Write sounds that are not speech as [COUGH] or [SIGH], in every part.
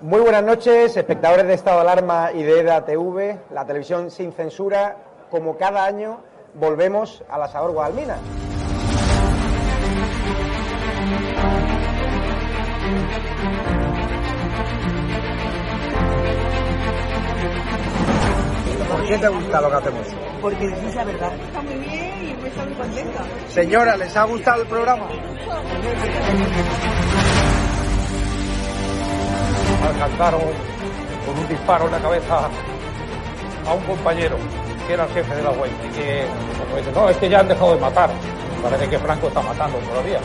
Muy buenas noches, espectadores de Estado de Alarma y de EDA TV, la televisión sin censura. Como cada año, volvemos a la Sabor Guadalmina. ¿Por qué te gusta lo que hacemos? Porque es la verdad. Está muy bien está muy contenta. Señora, ¿les ha gustado el programa? alcanzaron con un disparo en la cabeza a un compañero que era el jefe de la web y que como dice, no, es que ya han dejado de matar. Parece que Franco está matando todavía.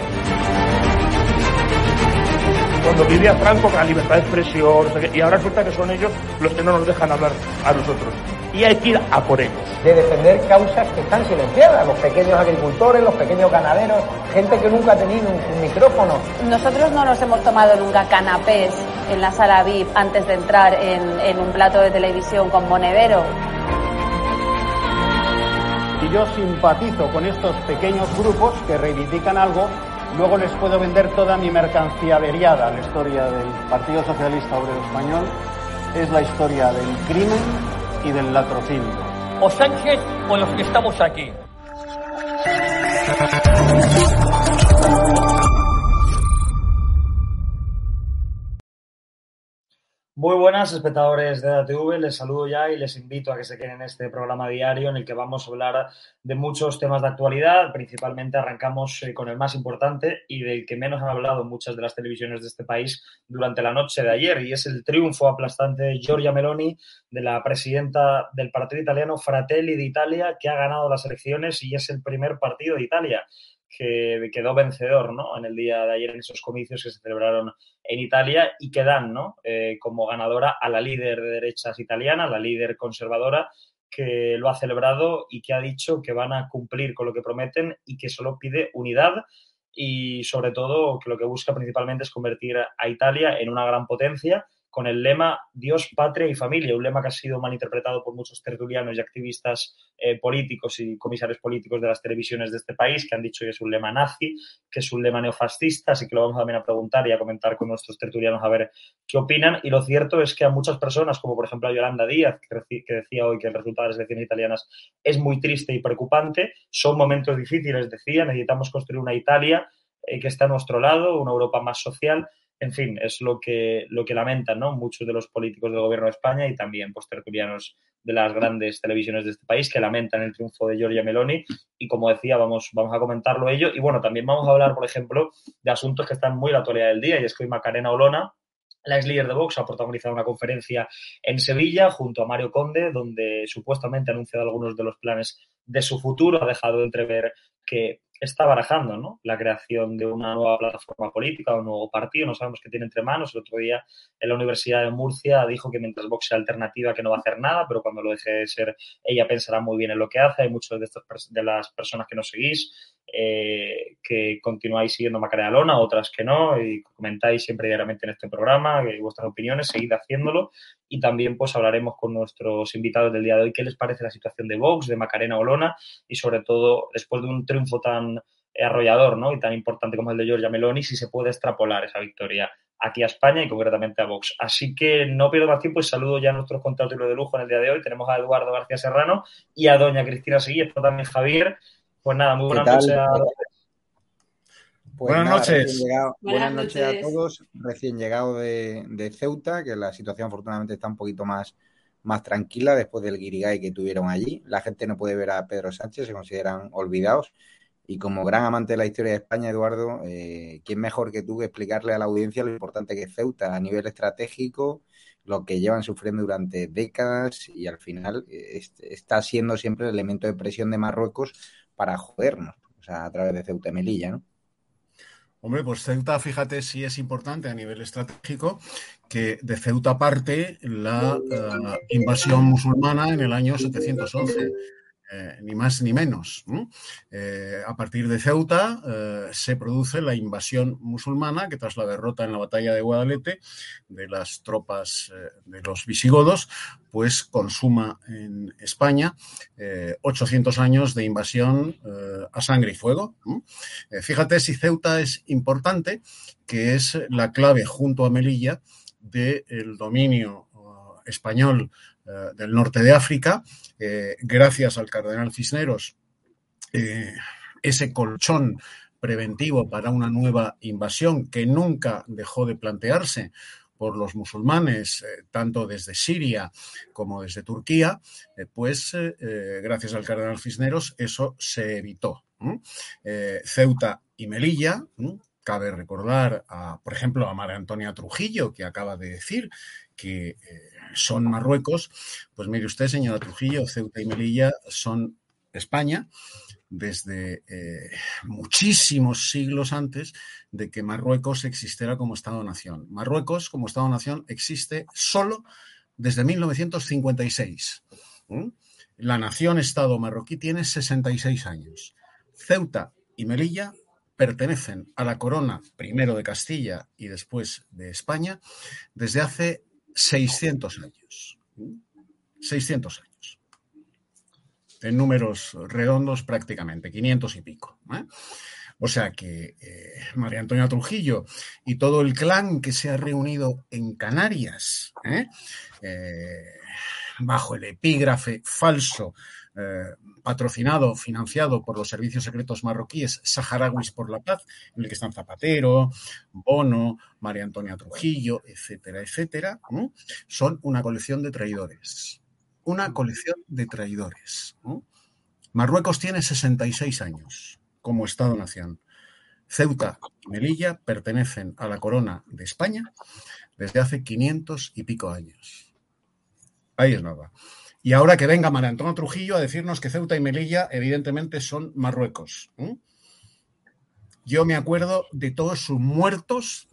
Cuando vivía Franco con la libertad de expresión, y ahora resulta que son ellos los que no nos dejan hablar a nosotros. Y hay que ir a por ellos. De defender causas que están silenciadas, los pequeños agricultores, los pequeños ganaderos, gente que nunca ha tenido un, un micrófono. Nosotros no nos hemos tomado nunca canapés en la sala VIP antes de entrar en, en un plato de televisión con monedero. Y yo simpatizo con estos pequeños grupos que reivindican algo, luego les puedo vender toda mi mercancía averiada. La historia del Partido Socialista Obrero Español es la historia del crimen y del latrocinio. O Sánchez o los que estamos aquí. Muy buenas, espectadores de ATV. Les saludo ya y les invito a que se queden en este programa diario en el que vamos a hablar de muchos temas de actualidad. Principalmente arrancamos eh, con el más importante y del que menos han hablado muchas de las televisiones de este país durante la noche de ayer, y es el triunfo aplastante de Giorgia Meloni, de la presidenta del partido italiano Fratelli d'Italia, que ha ganado las elecciones y es el primer partido de Italia que quedó vencedor ¿no? en el día de ayer en esos comicios que se celebraron en Italia y que dan ¿no? eh, como ganadora a la líder de derechas italiana, la líder conservadora, que lo ha celebrado y que ha dicho que van a cumplir con lo que prometen y que solo pide unidad y sobre todo que lo que busca principalmente es convertir a Italia en una gran potencia con el lema Dios, patria y familia, un lema que ha sido malinterpretado por muchos tertulianos y activistas eh, políticos y comisarios políticos de las televisiones de este país, que han dicho que es un lema nazi, que es un lema neofascista, así que lo vamos también a preguntar y a comentar con nuestros tertulianos a ver qué opinan. Y lo cierto es que a muchas personas, como por ejemplo a Yolanda Díaz, que, decía hoy que el resultado de las elecciones italianas es muy triste y preocupante, son momentos difíciles, decía, necesitamos construir una Italia eh, que esté a nuestro lado, una Europa más social en fin, es lo que, lo que lamentan ¿no? muchos de los políticos del gobierno de España y también pues, tertulianos de las grandes televisiones de este país que lamentan el triunfo de Giorgia Meloni y como decía, vamos, vamos a comentarlo ello y bueno, también vamos a hablar, por ejemplo, de asuntos que están muy a la actualidad del día y es que hoy Macarena Olona, la ex líder de Vox ha protagonizado una conferencia en Sevilla junto a Mario Conde, donde supuestamente ha anunciado algunos de los planes de su futuro, ha dejado entrever que está barajando ¿no? la creación de una nueva plataforma política, un nuevo partido, no sabemos qué tiene entre manos. El otro día en la Universidad de Murcia dijo que mientras Vox sea alternativa que no va a hacer nada, pero cuando lo deje de ser ella pensará muy bien en lo que hace. Hay muchas de, estas, de las personas que nos seguís eh, que continuáis siguiendo Macarena Lona, otras que no, y comentáis siempre diariamente en este programa que vuestras opiniones, seguid haciéndolo y también pues hablaremos con nuestros invitados del día de hoy qué les parece la situación de Vox, de Macarena Olona y sobre todo después de un triunfo tan arrollador ¿no? y tan importante como el de Giorgia Meloni, si se puede extrapolar esa victoria aquí a España y concretamente a Vox. Así que no pierdo más tiempo y saludo ya a nuestros contratos de lujo en el día de hoy. Tenemos a Eduardo García Serrano y a doña Cristina Seguí, esto también Javier. Pues nada, muy buenas noches a pues buenas nada, noches. Llegado, buenas, buenas, noches. a todos. Recién llegado de, de, Ceuta, que la situación afortunadamente está un poquito más, más tranquila después del guirigay que tuvieron allí. La gente no puede ver a Pedro Sánchez, se consideran olvidados. Y como gran amante de la historia de España, Eduardo, eh, ¿quién mejor que tú que explicarle a la audiencia lo importante que es Ceuta a nivel estratégico, lo que llevan sufriendo durante décadas y al final eh, está siendo siempre el elemento de presión de Marruecos para jodernos, o sea, a través de Ceuta y Melilla, ¿no? Hombre, pues Ceuta, fíjate si es importante a nivel estratégico que de Ceuta parte la uh, invasión musulmana en el año 711. Eh, ni más ni menos. Eh, a partir de Ceuta eh, se produce la invasión musulmana que tras la derrota en la batalla de Guadalete de las tropas de los visigodos, pues consuma en España 800 años de invasión a sangre y fuego. fíjate si Ceuta es importante, que es la clave junto a Melilla del dominio español del norte de África, eh, gracias al cardenal Cisneros, eh, ese colchón preventivo para una nueva invasión que nunca dejó de plantearse por los musulmanes, tanto desde Siria como desde Turquía, pues gracias al cardenal Cisneros eso se evitó. Ceuta y Melilla, cabe recordar, por ejemplo, a María Antonia Trujillo, que acaba de decir que son Marruecos, pues mire usted, señora Trujillo, Ceuta y Melilla son España desde eh, muchísimos siglos antes de que Marruecos existiera como Estado-nación. Marruecos como Estado-nación existe solo desde 1956. La nación-Estado marroquí tiene 66 años. Ceuta y Melilla pertenecen a la corona primero de Castilla y después de España desde hace 600 años. 600 años. En números redondos prácticamente, 500 y pico. ¿eh? O sea que eh, María Antonia Trujillo y todo el clan que se ha reunido en Canarias, ¿eh? bajo el epígrafe falso eh, patrocinado, financiado por los servicios secretos marroquíes Saharauis por la Paz, en el que están Zapatero, Bono, María Antonia Trujillo, etcétera, etcétera, son una colección de traidores. Una colección de traidores. Marruecos tiene 66 años como Estado-nación. Ceuta y Melilla pertenecen a la corona de España desde hace 500 y pico años. Ahí es nada. Y ahora que venga María Antonio Trujillo a decirnos que Ceuta y Melilla evidentemente son Marruecos. Yo me acuerdo de todos sus muertos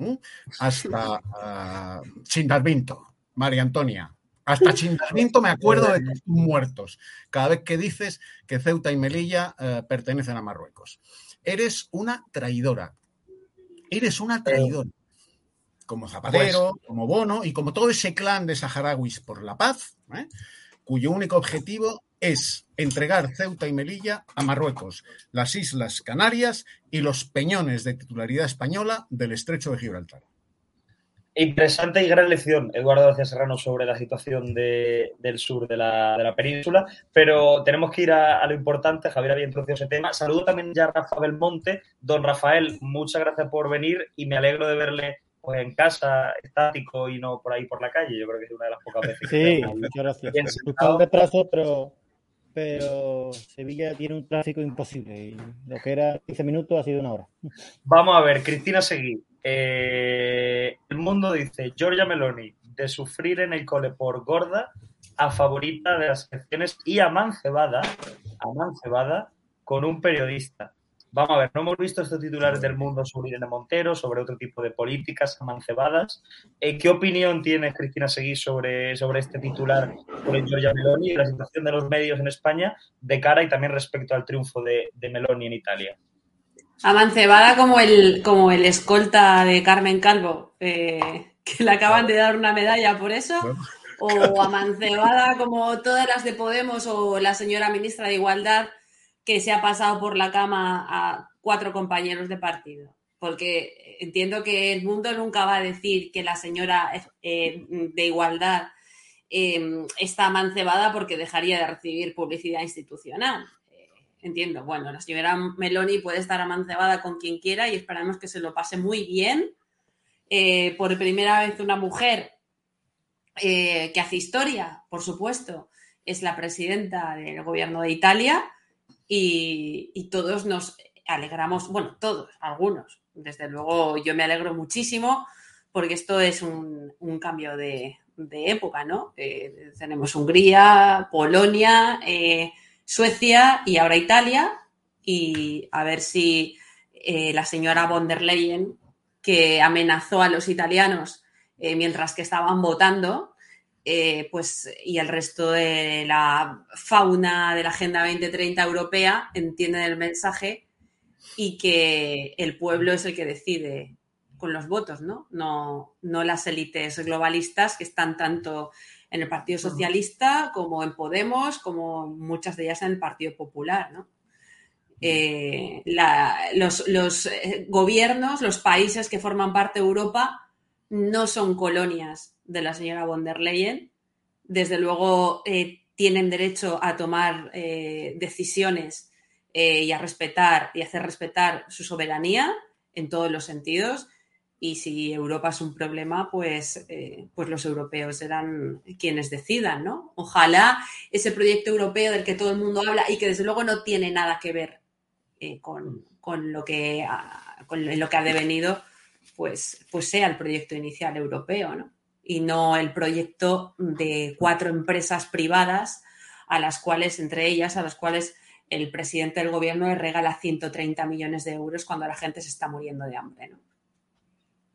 hasta uh, Chindalvinto, María Antonia. Hasta Chindalvinto me acuerdo de sus muertos. Cada vez que dices que Ceuta y Melilla eh, pertenecen a Marruecos. Eres una traidora. Eres una traidora. Como Zapatero, pues como Bono y como todo ese clan de saharauis por la paz. ¿eh? Cuyo único objetivo es entregar Ceuta y Melilla a Marruecos, las Islas Canarias y los peñones de titularidad española del estrecho de Gibraltar. Interesante y gran lección, Eduardo García Serrano, sobre la situación del sur de la, península, pero tenemos que ir a, lo importante. Javier había introducido ese tema. Saludo también ya a Rafa Belmonte. Don Rafael, muchas gracias por venir y me alegro de verle pues en casa, estático y no por ahí por la calle. Yo creo que es una de las pocas veces. Sí, muchas gracias. Un retraso, pero, pero Sevilla tiene un tráfico imposible. Y lo que era 15 minutos ha sido una hora. Vamos a ver, Cristina Seguí. Eh, el mundo dice, Giorgia Meloni, de sufrir en el cole por gorda a favorita de las elecciones y a mancebada con un periodista. Vamos a ver, no hemos visto estos titulares del mundo sobre Irene Montero, sobre otro tipo de políticas amancebadas. Eh, ¿Qué opinión tiene Cristina Seguí sobre, sobre este titular sobre Giorgia Meloni y la situación de los medios en España de cara y también respecto al triunfo de, Meloni en Italia? Amancebada como el, como el escolta de Carmen Calvo, eh, que le acaban de dar una medalla por eso. O amancebada como todas las de Podemos o la señora ministra de Igualdad que se ha pasado por la cama a cuatro compañeros de partido. Porque entiendo que el mundo nunca va a decir que la señora eh, de igualdad em, está amancebada porque dejaría de recibir publicidad institucional. Eh, entiendo, bueno, la señora Meloni puede estar amancebada con quien quiera y esperamos que se lo pase muy bien. Eh, por primera vez una mujer que hace historia, por supuesto, es la presidenta del gobierno de Italia y, todos nos alegramos, bueno, todos, algunos. Desde luego yo me alegro muchísimo porque esto es un, cambio de, época, ¿no? Eh, tenemos Hungría, Polonia, eh, Suecia y ahora Italia y a ver si eh, la señora von der Leyen, que amenazó a los italianos mientras que estaban votando, eh, pues, y el resto de la fauna de la Agenda 2030 europea entienden el mensaje y que el pueblo es el que decide con los votos, ¿no? No, no las élites globalistas que están tanto en el Partido Socialista como en Podemos, como muchas de ellas en el Partido Popular, ¿no? Eh, los, los eh, gobiernos, los países que forman parte de Europa no son colonias de la señora von der Leyen. Desde luego eh, tienen derecho a tomar decisiones y a respetar y hacer respetar su soberanía en todos los sentidos. Y si Europa es un problema, pues, pues los europeos serán quienes decidan, ¿no? Ojalá ese proyecto europeo del que todo el mundo habla y que desde luego no tiene nada que ver eh, con, lo que ha, con lo que ha devenido, pues, pues sea el proyecto inicial europeo, ¿no? Y no el proyecto de cuatro empresas privadas a las cuales, entre ellas, a las cuales el presidente del gobierno le regala 130 millones de euros cuando la gente se está muriendo de hambre, ¿no?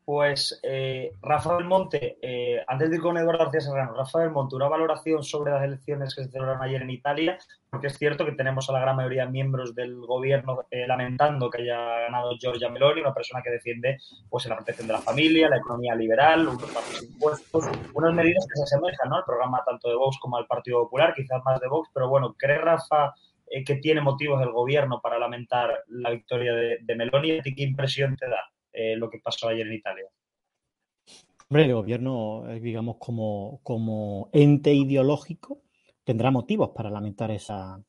Pues eh, Rafael Monte, eh, antes de ir con Eduardo García Serrano, Rafael Monte, una valoración sobre las elecciones que se celebraron ayer en Italia, porque es cierto que tenemos a la gran mayoría de miembros del gobierno eh, lamentando que haya ganado Giorgia Meloni, una persona que defiende pues, la protección de la familia, la economía liberal, unos bajos impuestos, unas medidas que se asemejan ¿no? al programa tanto de Vox como al Partido Popular, quizás más de Vox, pero bueno, ¿cree Rafa eh, que tiene motivos el gobierno para lamentar la victoria de, de Meloni? ¿Qué impresión te da? Eh, lo que pasó ayer en Italia. Hombre, el gobierno, eh, digamos, como, como ente ideológico, tendrá motivos para lamentar esa,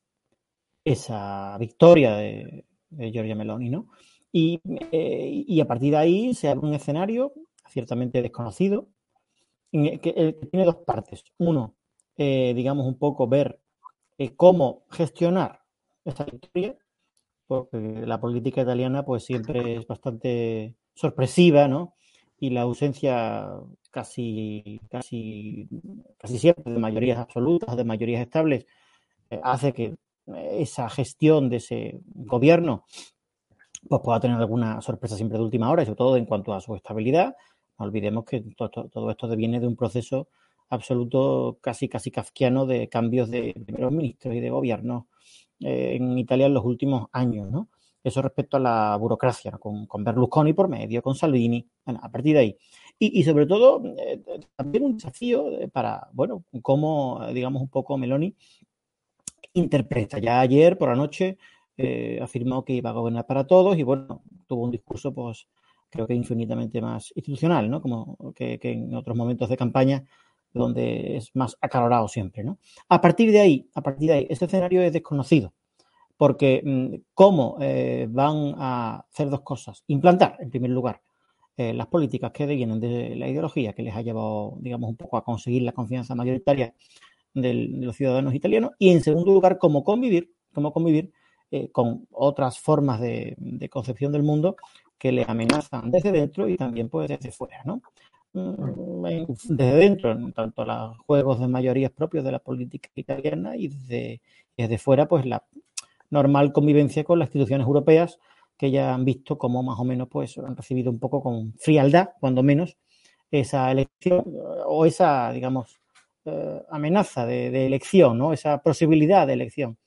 esa victoria de, de Giorgia Meloni, ¿no? Y, eh, y, a partir de ahí se abre un escenario ciertamente desconocido, que, tiene dos partes. Uno, digamos, un poco ver cómo gestionar esa victoria porque la política italiana pues siempre es bastante sorpresiva, ¿no? Y la ausencia casi, casi, casi siempre de mayorías absolutas, de mayorías estables, eh, hace que esa gestión de ese gobierno pues pueda tener alguna sorpresa siempre de última hora, y sobre todo en cuanto a su estabilidad. No olvidemos que todo, esto deviene de un proceso absoluto casi casi kafkiano de cambios de primeros ministros y de gobierno eh, en Italia en los últimos años, ¿no? Eso respecto a la burocracia, con, con, Berlusconi por medio, con Salvini, bueno, a partir de ahí. Y, y sobre todo, eh, también un desafío para, bueno, cómo, digamos, un poco Meloni interpreta. Ya ayer por la noche eh, afirmó que iba a gobernar para todos y, bueno, tuvo un discurso, pues, creo que infinitamente más institucional, ¿no? Como que, que en otros momentos de campaña donde es más acalorado siempre, ¿no? A partir de ahí, a partir de ahí, este escenario es desconocido, porque mm, cómo eh, van a hacer dos cosas, implantar, en primer lugar, eh, las políticas que vienen de la ideología que les ha llevado, digamos, un poco a conseguir la confianza mayoritaria de los ciudadanos italianos, y en segundo lugar, cómo convivir, cómo convivir eh, con otras formas de, concepción del mundo que le amenazan desde dentro y también pues desde fuera, ¿no? Mm, desde dentro, en tanto los juegos de mayorías propios de la política italiana y desde fuera, pues la normal convivencia con las instituciones europeas que ya han visto como más o menos pues han recibido un poco con frialdad, cuando menos, esa elección o esa, digamos, eh, amenaza de, de, elección, ¿no? esa posibilidad de elección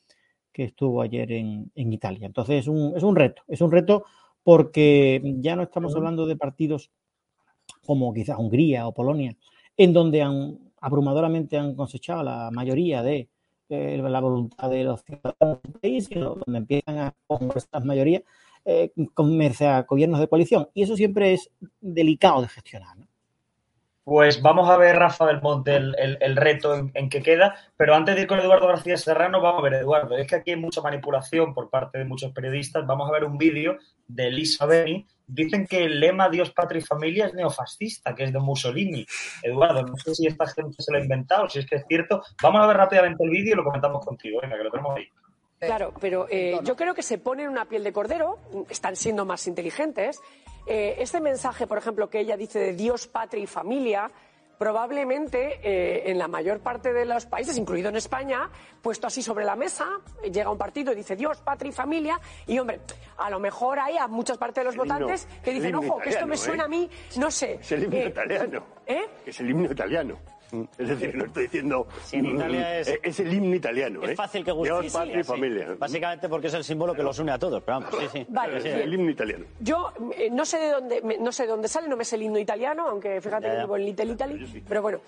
que estuvo ayer en, en Italia. Entonces es un, es un reto, es un reto porque ya no estamos hablando de partidos como quizás Hungría o Polonia, en donde han, abrumadoramente han cosechado la mayoría de la voluntad de los ciudadanos del país, donde empiezan a con estas mayorías, eh, a gobiernos de coalición. Y eso siempre es delicado de gestionar. Pues vamos a ver, Rafa del Monte, el, el, reto en, en, que queda. Pero antes de ir con Eduardo García Serrano, vamos a ver, Eduardo, es que aquí hay mucha manipulación por parte de muchos periodistas. Vamos a ver un vídeo de Elisa Beni. Dicen que el lema Dios, patria y familia es neofascista, que es de Mussolini. Eduardo, no sé si esta gente se lo ha inventado, si es que es cierto. Vamos a ver rápidamente el vídeo y lo comentamos contigo. Venga, que lo tenemos ahí. Claro, pero eh, yo creo que se ponen una piel de cordero, están siendo más inteligentes. Eh, este mensaje, por ejemplo, que ella dice de Dios, patria y familia, probablemente eh, en la mayor parte de los países, incluido en España, puesto así sobre la mesa, llega un partido y dice Dios, patria y familia, y hombre, a lo mejor hay a muchas partes de los votantes que dicen, ojo, que esto me suena ¿eh? a mí, no sé. Es el himno eh, italiano. ¿Eh? Es el himno italiano. [LAUGHS] Es decir, no estoy diciendo. en Italia es. Es el himno italiano. Es ¿eh? fácil que guste. Dios, patria y familia. Básicamente porque es el símbolo que los une a todos. Pero vamos, sí, sí. Vale. Es el himno italiano. Yo eh, no sé de dónde me- no sé de dónde sale, no me sé el himno italiano, aunque fíjate Ya, que vivo en Little Italy, pero bueno.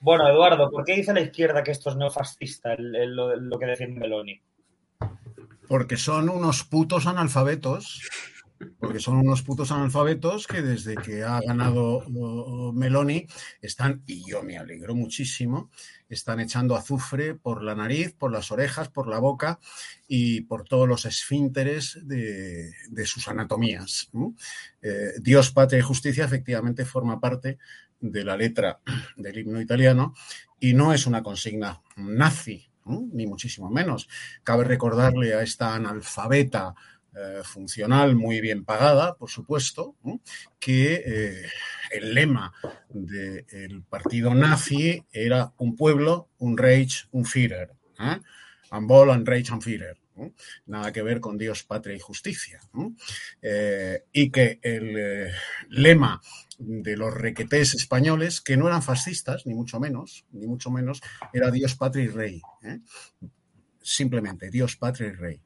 Bueno, Eduardo, ¿por qué dice la izquierda que esto es neofascista, el- el- lo, lo que defiende Meloni? Porque son unos putos analfabetos. Porque son unos putos analfabetos que desde que ha ganado Meloni están, y yo me alegro muchísimo, están echando azufre por la nariz, por las orejas, por la boca y por todos los esfínteres de, sus anatomías. Eh, Dios, patria y justicia efectivamente forma parte de la letra del himno italiano y no es una consigna nazi, ni muchísimo menos. Cabe recordarle a esta analfabeta eh, funcional muy bien pagada, por supuesto, que eh, el lema del partido nazi era un pueblo, un Reich, un Führer. ¿eh? Volk, ein Reich, ein Führer. Nada que ver con Dios, patria y justicia. Eh, y que el lema de los requetés españoles, que no eran fascistas, ni mucho menos, ni mucho menos, era Dios, patria y rey. Simplemente Dios, patria y rey.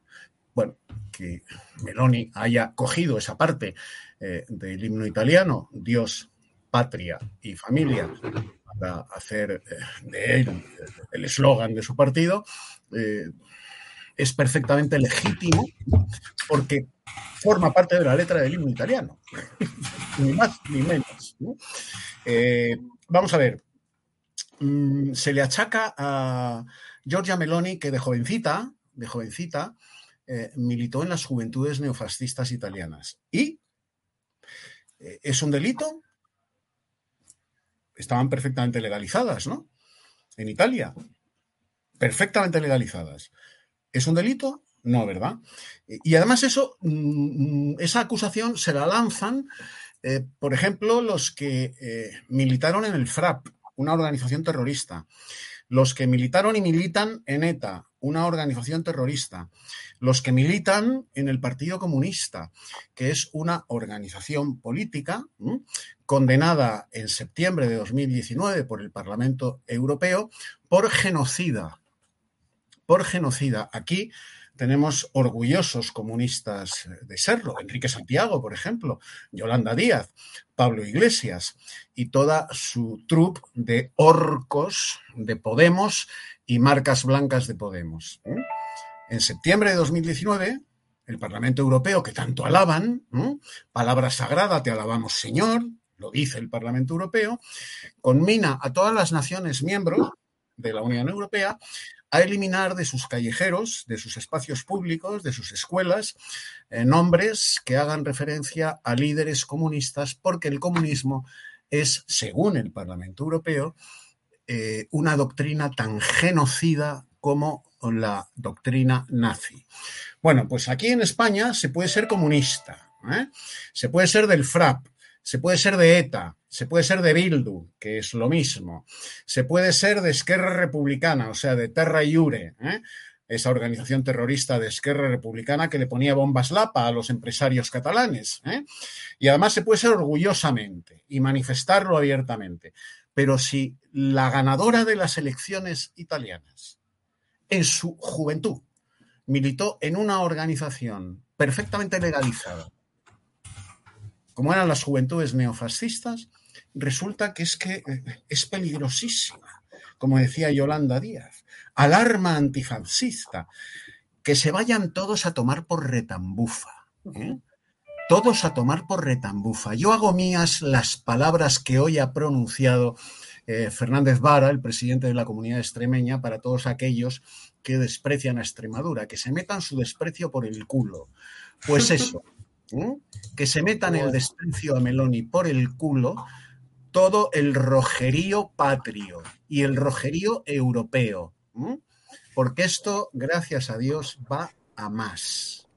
Bueno, que Meloni haya cogido esa parte eh, del himno italiano, Dios, patria y familia, para hacer eh, de él eh, el eslogan de su partido, es perfectamente legítimo porque forma parte de la letra del himno italiano, [LAUGHS] ni más ni menos. ¿no? Vamos a ver, mm, se le achaca a Giorgia Meloni que de jovencita, de jovencita, eh, militó en las juventudes neofascistas italianas. ¿Y eh, es un delito? Estaban perfectamente legalizadas, ¿no? En Italia. Perfectamente legalizadas. ¿Es un delito? No, ¿verdad? Y además eso, mm, esa acusación se la lanzan, eh, por ejemplo, los que militaron en el FRAP, una organización terrorista, los que militaron y militan en ETA, una organización terrorista, los que militan en el Partido Comunista, que es una organización política condenada en septiembre de 2019 por el Parlamento Europeo por genocida. Por genocida. Aquí tenemos orgullosos comunistas de serlo, Enrique Santiago, por ejemplo, Yolanda Díaz, Pablo Iglesias y toda su troupe de orcos de Podemos y marcas blancas de Podemos. ¿eh? En septiembre de 2019, el Parlamento Europeo, que tanto alaban, palabra sagrada, te alabamos Señor, lo dice el Parlamento Europeo, conmina a todas las naciones miembros de la Unión Europea a eliminar de sus callejeros, de sus espacios públicos, de sus escuelas, eh, nombres que hagan referencia a líderes comunistas, porque el comunismo es, según el Parlamento Europeo, eh, una doctrina tan genocida como la doctrina nazi. Bueno, pues aquí en España se puede ser comunista, ¿eh? se puede ser del FRAP, se puede ser de ETA, se puede ser de Bildu, que es lo mismo, se puede ser de Esquerra Republicana, o sea, de Terra Iure, ¿eh? esa organización terrorista de Esquerra Republicana que le ponía bombas lapa a los empresarios catalanes. ¿eh? Y además se puede ser orgullosamente y manifestarlo abiertamente. Pero si la ganadora de las elecciones italianas, en su juventud, militó en una organización perfectamente legalizada, como eran las juventudes neofascistas, resulta que es que es peligrosísima, como decía Yolanda Díaz, alarma antifascista, que se vayan todos a tomar por retambufa. ¿eh? Todos a tomar por retambufa. Yo hago mías las palabras que hoy ha pronunciado eh, Fernández Vara, el presidente de la comunidad extremeña, para todos aquellos que desprecian a Extremadura, que se metan su desprecio por el culo. Pues [LAUGHS] eso, ¿eh? que se metan el desprecio a Meloni por el culo todo el rojerío patrio y el rojerío europeo. ¿eh? Porque esto, gracias a Dios, va a más.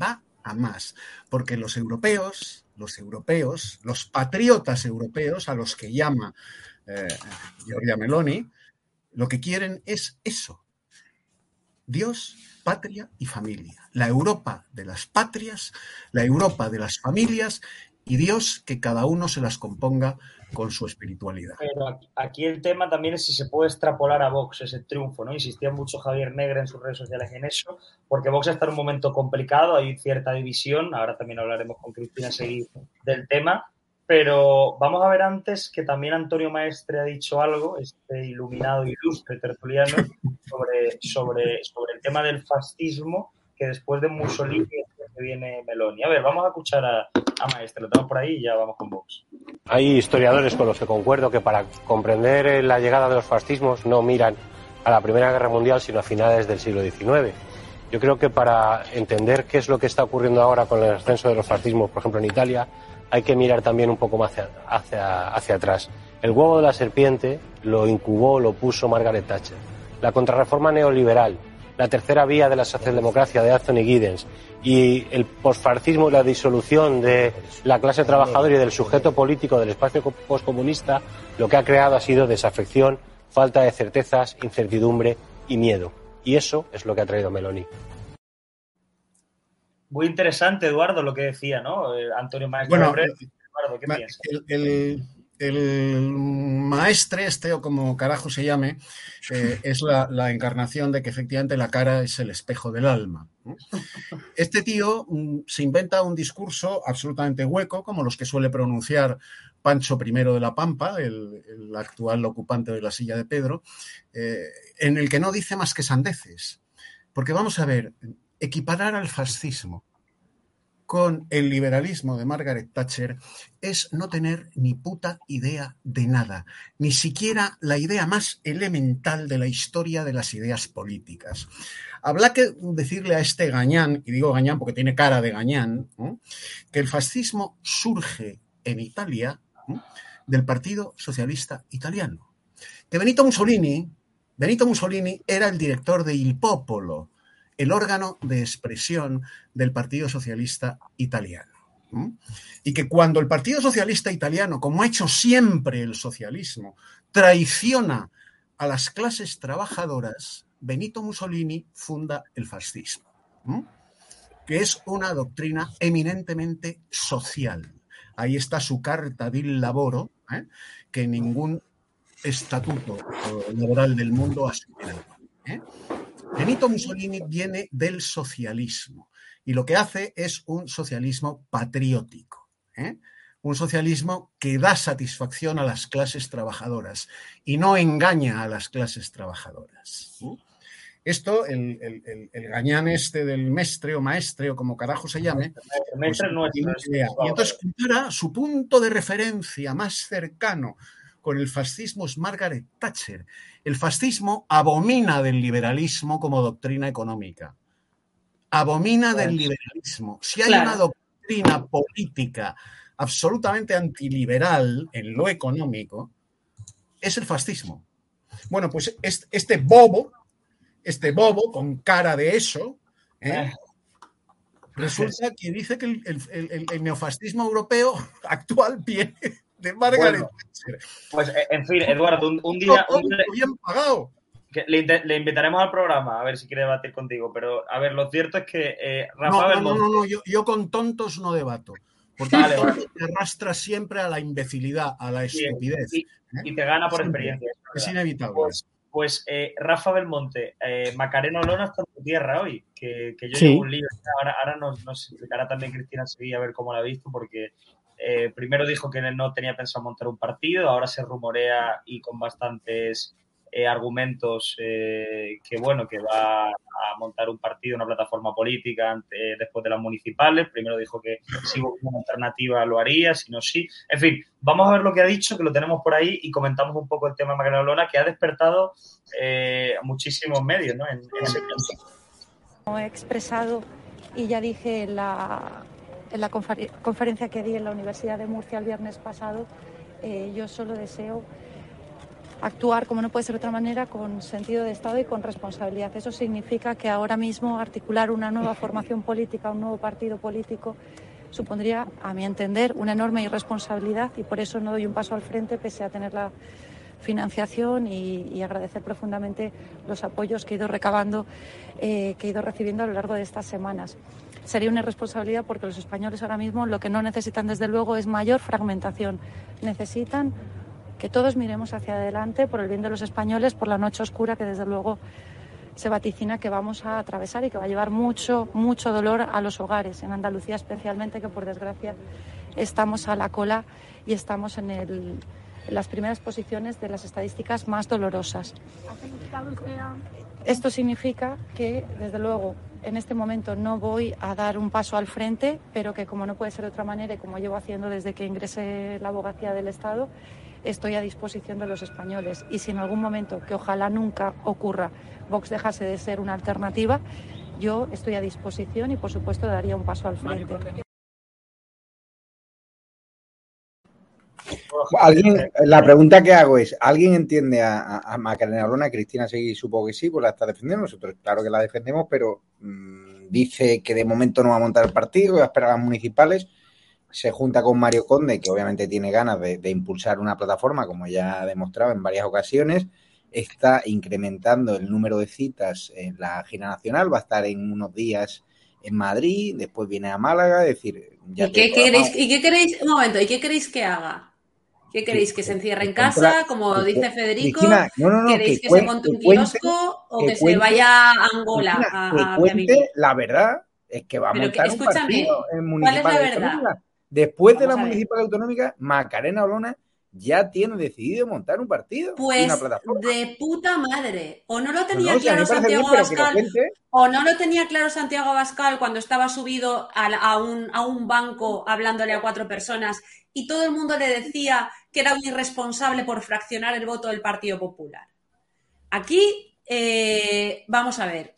Va a más. Porque los europeos, los europeos, los patriotas europeos, a los que llama eh, Giorgia Meloni, lo que quieren es eso. Dios, patria y familia. La Europa de las patrias, la Europa de las familias y Dios que cada uno se las componga con su espiritualidad. Pero aquí el tema también es si se puede extrapolar a Vox ese triunfo, ¿no? Insistía mucho Javier Negra en sus redes sociales en eso, porque Vox está en un momento complicado, hay cierta división, ahora también hablaremos con Cristina Seguí del tema, pero vamos a ver antes que también Antonio Maestre ha dicho algo, este iluminado ilustre tertuliano, [LAUGHS] sobre, sobre, sobre el tema del fascismo, que después de Mussolini viene Meloni. A ver, vamos a escuchar a, a Maestre, lo tenemos por ahí y ya vamos con Vox. Hay historiadores con los que concuerdo que para comprender la llegada de los fascismos no miran a la Primera Guerra Mundial, sino a finales del siglo XIX. Yo creo que para entender qué es lo que está ocurriendo ahora con el ascenso de los fascismos, por ejemplo en Italia, hay que mirar también un poco más hacia, hacia, atrás. El huevo de la serpiente lo incubó, lo puso Margaret Thatcher. La contrarreforma neoliberal, la tercera vía de la socialdemocracia de Anthony Giddens y el posfascismo y la disolución de la clase trabajadora y del sujeto político del espacio postcomunista, lo que ha creado ha sido desafección, falta de certezas, incertidumbre y miedo. Y eso es lo que ha traído Meloni. Muy interesante, Eduardo, lo que decía, ¿no? Eh, Antonio Maestro. Bueno, Eduardo, ¿qué piensas? El, el, maestre, este o como carajo se llame, eh, es la, la, encarnación de que efectivamente la cara es el espejo del alma. Este tío mm, se inventa un discurso absolutamente hueco, como los que suele pronunciar Pancho I de la Pampa, el, el actual ocupante de la silla de Pedro, eh, en el que no dice más que sandeces. Porque vamos a ver, equiparar al fascismo con el liberalismo de Margaret Thatcher es no tener ni puta idea de nada, ni siquiera la idea más elemental de la historia de las ideas políticas. Habla que decirle a este gañán, y digo gañán porque tiene cara de gañán, que el fascismo surge en Italia del Partido Socialista Italiano. Que Benito Mussolini, Benito Mussolini era el director de Il Popolo, el órgano de expresión del Partido Socialista Italiano. Y que cuando el Partido Socialista Italiano, como ha hecho siempre el socialismo, traiciona a las clases trabajadoras, Benito Mussolini funda el fascismo, que es una doctrina eminentemente social. Ahí está su carta del laboro, ¿eh? que ningún estatuto laboral del mundo ha superado. ¿eh? Benito Mussolini viene del socialismo y lo que hace es un socialismo patriótico. ¿eh? Un socialismo que da satisfacción a las clases trabajadoras y no engaña a las clases trabajadoras. Esto, el, el, gañán este del mestre o maestre o como carajo se llame, pues, y entonces su punto de referencia más cercano con el fascismo es Margaret Thatcher. El fascismo abomina del liberalismo como doctrina económica. Abomina del liberalismo. Si hay una doctrina política absolutamente antiliberal en lo económico, es el fascismo. Bueno, pues este bobo, este bobo con cara de eso, ¿eh? resulta que dice que el neofascismo europeo [LAUGHS] actual viene de Margaret Pues, eh, en fin, Eduardo, un, día. bien pagado. le, invitaremos al programa a ver si quiere debatir contigo, pero a ver, lo cierto es que eh, Rafa no, no, no, no, yo, con tontos no debato. Porque vale, [LAUGHS] te arrastra siempre a la imbecilidad, a la estupidez. Y, ¿eh? te gana por experiencia. Es, inevitable. Pues, pues Rafa Belmonte, Macareno Lona está en tu tierra hoy, que, yo llevo un libro. Ahora, ahora nos, nos, explicará también Cristina Sevilla a ver cómo la ha visto, porque eh, primero dijo que no tenía pensado montar un partido, ahora se rumorea y con bastantes eh, argumentos eh, que bueno que va a montar un partido, una plataforma política después de las municipales. Primero dijo que si hubo una alternativa lo haría, si no sí. En fin, vamos a ver lo que ha dicho, que lo tenemos por ahí y comentamos un poco el tema de Magdalena Lona, que ha despertado muchísimos medios ¿no? en, en ese He expresado y ya dije la en la conferencia que di en la Universidad de Murcia el viernes pasado, eh, yo solo deseo actuar, como no puede ser de otra manera, con sentido de Estado y con responsabilidad. Eso significa que ahora mismo articular una nueva formación política, un nuevo partido político, supondría, a mi entender, una enorme irresponsabilidad y por eso no doy un paso al frente pese a tener la financiación y, agradecer profundamente los apoyos que he ido recabando, eh, que he ido recibiendo a lo largo de estas semanas. Sería una irresponsabilidad porque los españoles ahora mismo lo que no necesitan desde luego es mayor fragmentación. Necesitan que todos miremos hacia adelante por el bien de los españoles, por la noche oscura que desde luego se vaticina que vamos a atravesar y que va a llevar mucho, mucho dolor a los hogares, en Andalucía especialmente, que por desgracia estamos a la cola y estamos en, el, las primeras posiciones de las estadísticas más dolorosas. Esto significa que, desde luego, en este momento no voy a dar un paso al frente, pero que como no puede ser de otra manera y como llevo haciendo desde que ingresé la abogacía del Estado, estoy a disposición de los españoles. Y si en algún momento, que ojalá nunca ocurra, Vox dejase de ser una alternativa, yo estoy a disposición y, por supuesto, daría un paso al frente. ¿Alguien, la pregunta que hago es, ¿alguien entiende a, Macarena Lona? Cristina Seguí supongo que sí, pues la está defendiendo. Nosotros claro que la defendemos, pero mm, dice que de momento no va a montar el partido, va a esperar a las municipales se junta con Mario Conde, que obviamente tiene ganas de, impulsar una plataforma, como ya ha demostrado en varias ocasiones, está incrementando el número de citas en la gira nacional, va a estar en unos días en Madrid, después viene a Málaga, es decir... ¿Y, qué queréis, ¿Y qué queréis, un momento, ¿y qué queréis que haga? ¿Qué queréis? ¿Que se encierre en casa, como dice Federico? ¿Queréis que, se monte un kiosco o que, se vaya a Angola? a, cuente, la verdad es que va a montar un partido en municipal ¿cuál es la verdad? Después de la municipal autonómica, Macarena Olona ya tiene decidido montar un partido. Pues de puta madre. O no lo tenía claro Santiago Abascal. O no lo tenía claro Santiago Abascal cuando estaba subido a, un, a un banco hablándole a cuatro personas y todo el mundo le decía que era un irresponsable por fraccionar el voto del Partido Popular. Aquí, eh, vamos a ver.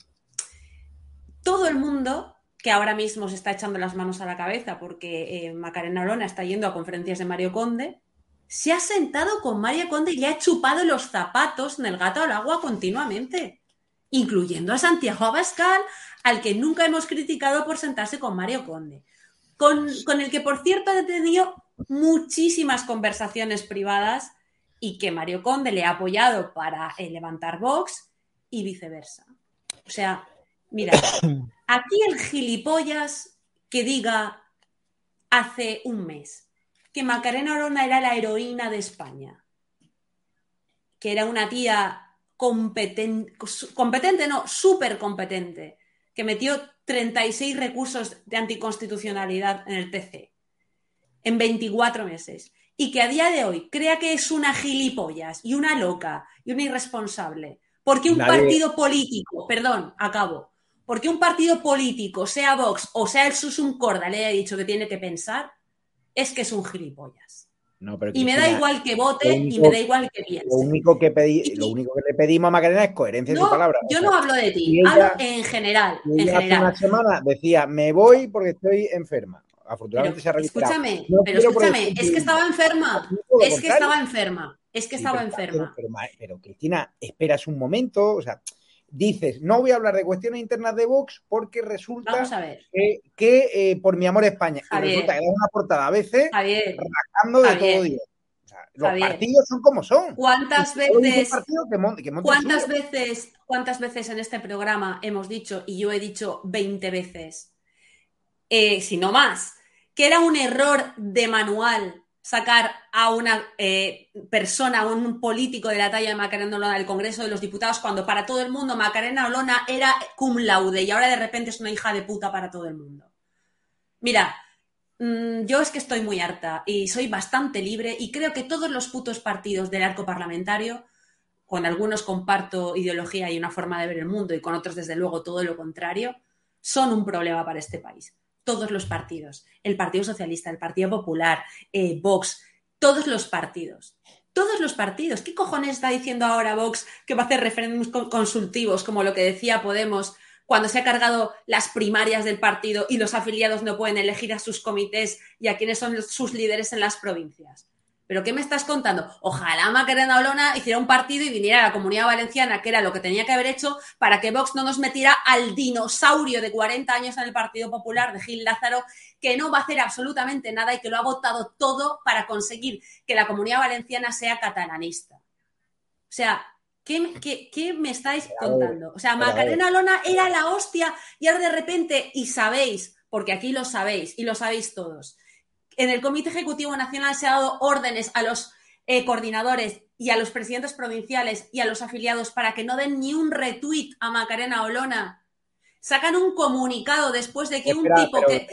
Todo el mundo que ahora mismo se está echando las manos a la cabeza porque eh, Macarena Olona está yendo a conferencias de Mario Conde, se ha sentado con Mario Conde y le ha chupado los zapatos en el gato al agua continuamente, incluyendo a Santiago Abascal, al que nunca hemos criticado por sentarse con Mario Conde, con, el que, por cierto, ha tenido muchísimas conversaciones privadas y que Mario Conde le ha apoyado para eh, levantar Vox y viceversa. O sea, mira, [COUGHS] Aquí el gilipollas que diga hace un mes que Macarena Orona era la heroína de España, que era una tía competente, competente no, súper competente, que metió 36 recursos de anticonstitucionalidad en el TC en 24 meses y que a día de hoy crea que es una gilipollas y una loca y una irresponsable, porque un partido político, perdón, acabo, porque un partido político, sea Vox o sea el Susum Corda, le haya dicho que tiene que pensar, es que es un gilipollas. y me da igual que vote y me da igual que piense. Lo único que, lo único que le pedimos a Macarena es coherencia en su palabra. Yo no hablo de ti, hablo en general. En hace una semana decía, me voy porque estoy enferma. Afortunadamente se ha recuperado. Escúchame, pero escúchame, es que estaba enferma. Es que estaba enferma. Es que estaba enferma. Pero, pero, Cristina, esperas un momento, o sea, dices, no voy a hablar de cuestiones internas de Vox porque resulta que, eh, por mi amor a España, y resulta que da una portada a veces rascando de todo día. los partidos son como son. ¿Cuántas veces, ¿cuántas veces, cuántas veces en este programa hemos dicho, y yo he dicho 20 veces, eh, si no más, que era un error de manual sacar a una eh, persona, a un político de la talla de Macarena Olona del Congreso de los Diputados, cuando para todo el mundo Macarena Olona era cum laude y ahora de repente es una hija de puta para todo el mundo. Mira, mm, yo es que estoy muy harta y soy bastante libre y creo que todos los putos partidos del arco parlamentario, con algunos comparto ideología y una forma de ver el mundo y con otros desde luego todo lo contrario, son un problema para este país todos los partidos, el Partido Socialista, el Partido Popular, eh, Vox, todos los partidos. Todos los partidos. ¿Qué cojones está diciendo ahora Vox que va a hacer referéndums consultivos, como lo que decía Podemos cuando se ha cargado las primarias del partido y los afiliados no pueden elegir a sus comités y a quienes son sus líderes en las provincias? ¿Pero qué me estás contando? Ojalá Macarena Olona hiciera un partido y viniera a la comunidad valenciana, que era lo que tenía que haber hecho, para que Vox no nos metiera al dinosaurio de 40 años en el Partido Popular de Gil Lázaro, que no va a hacer absolutamente nada y que lo ha votado todo para conseguir que la comunidad valenciana sea catalanista. O sea, ¿qué, me estáis contando? O sea, Macarena Olona era la hostia y ahora de repente, y sabéis, porque aquí lo sabéis y lo sabéis todos, en el Comité Ejecutivo Nacional se ha dado órdenes a los eh, coordinadores y a los presidentes provinciales y a los afiliados para que no den ni un retweet a Macarena Olona. Sacan un comunicado después de que un tipo que.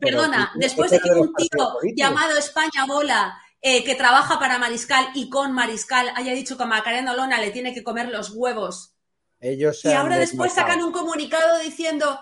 perdona, después de que un tipo llamado España Bola, eh, que trabaja para Mariscal y con Mariscal, haya dicho que a Macarena Olona le tiene que comer los huevos. Ellos y ahora después sacan un comunicado diciendo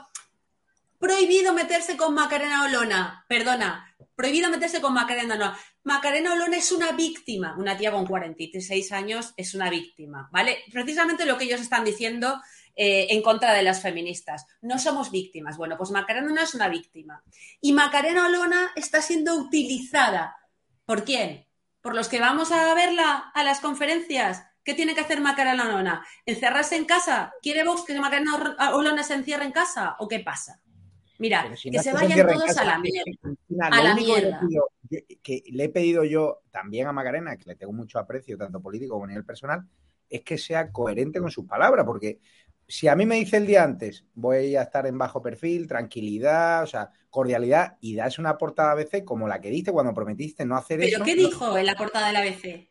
prohibido meterse con Macarena Olona. Perdona, prohibido meterse con Macarena Olona. Macarena Olona es una víctima. Una tía con 46 años es una víctima, ¿vale? Precisamente lo que ellos están diciendo eh, en contra de las feministas. No somos víctimas. Bueno, pues Macarena Olona es una víctima. Y Macarena Olona está siendo utilizada. ¿Por quién? ¿Por los que vamos a verla a las conferencias? ¿Qué tiene que hacer Macarena Olona? ¿Encerrarse en casa? ¿Quiere Vox que Macarena Olona se encierre en casa? ¿O qué pasa? Mira, que se vayan todos a la mierda. a la mierda. Que, le he pedido yo también a Macarena, que le tengo mucho aprecio, tanto político como a nivel personal, es que sea coherente con sus palabras, porque si a mí me dice el día antes, voy a estar en bajo perfil, tranquilidad, o sea, cordialidad, y das una portada ABC como la que diste cuando prometiste no hacer eso. ¿Pero qué dijo en la portada de la ABC?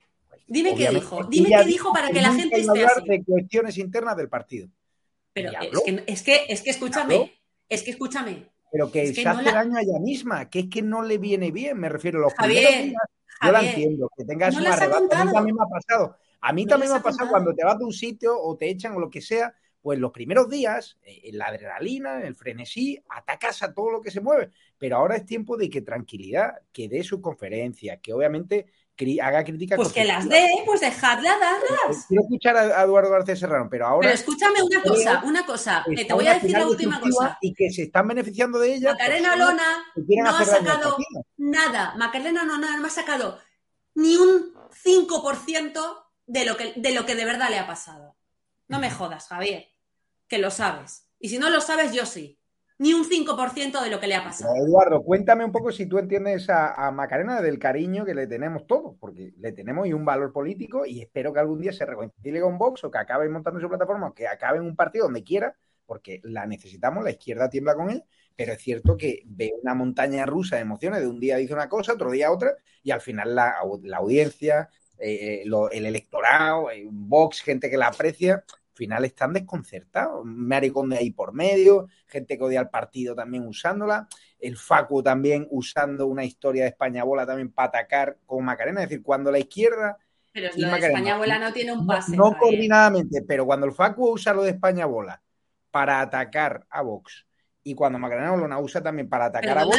Dime qué dijo, dime qué dijo para que la gente esté así. de cuestiones internas del partido. Pero es que, es que, es que escúchame, es que escúchame. Pero que, se hace daño a ella misma, que es que no le viene bien, me refiero a los Javier, yo la entiendo, que tengas una arrebato. A mí también me ha pasado. A mí también me ha pasado cuando te vas de un sitio o te echan o lo que sea, pues los primeros días, eh, en la adrenalina, en el frenesí, atacas a todo lo que se mueve. Pero ahora es tiempo de que tranquilidad, que dé su conferencia, que obviamente haga críticas. Pues que las dé, pues dejadla darlas. Quiero escuchar a Eduardo García Serrano, pero ahora. Pero escúchame una cosa, una cosa, que te voy a decir la última cosa. Y que se están beneficiando de ella. Macarena Lona no ha sacado nada. Macarena Lona no ha sacado ni un 5% de lo, que, de lo que de verdad le ha pasado. No me jodas, Javier, que lo sabes. Y si no lo sabes, yo sí ni un 5% de lo que le ha pasado. Eduardo, cuéntame un poco si tú entiendes a, Macarena del cariño que le tenemos todos, porque le tenemos y un valor político y espero que algún día se reconcilie con Vox o que acabe montando su plataforma o que acabe en un partido donde quiera, porque la necesitamos, la izquierda tiembla con él, pero es cierto que ve una montaña rusa de emociones, de un día dice una cosa, otro día otra, y al final la, audiencia, eh, eh, el electorado, eh, Vox, gente que la aprecia, final están desconcertados. Maricón de ahí por medio, gente que odia al partido también usándola, el Facu también usando una historia de España Bola también para atacar con Macarena. Es decir, cuando la izquierda. Pero lo de España Bola no tiene un pase. No, coordinadamente, pero cuando el Facu usa lo de España Bola para atacar a Vox y cuando Macarena Olona usa también para atacar a Vox.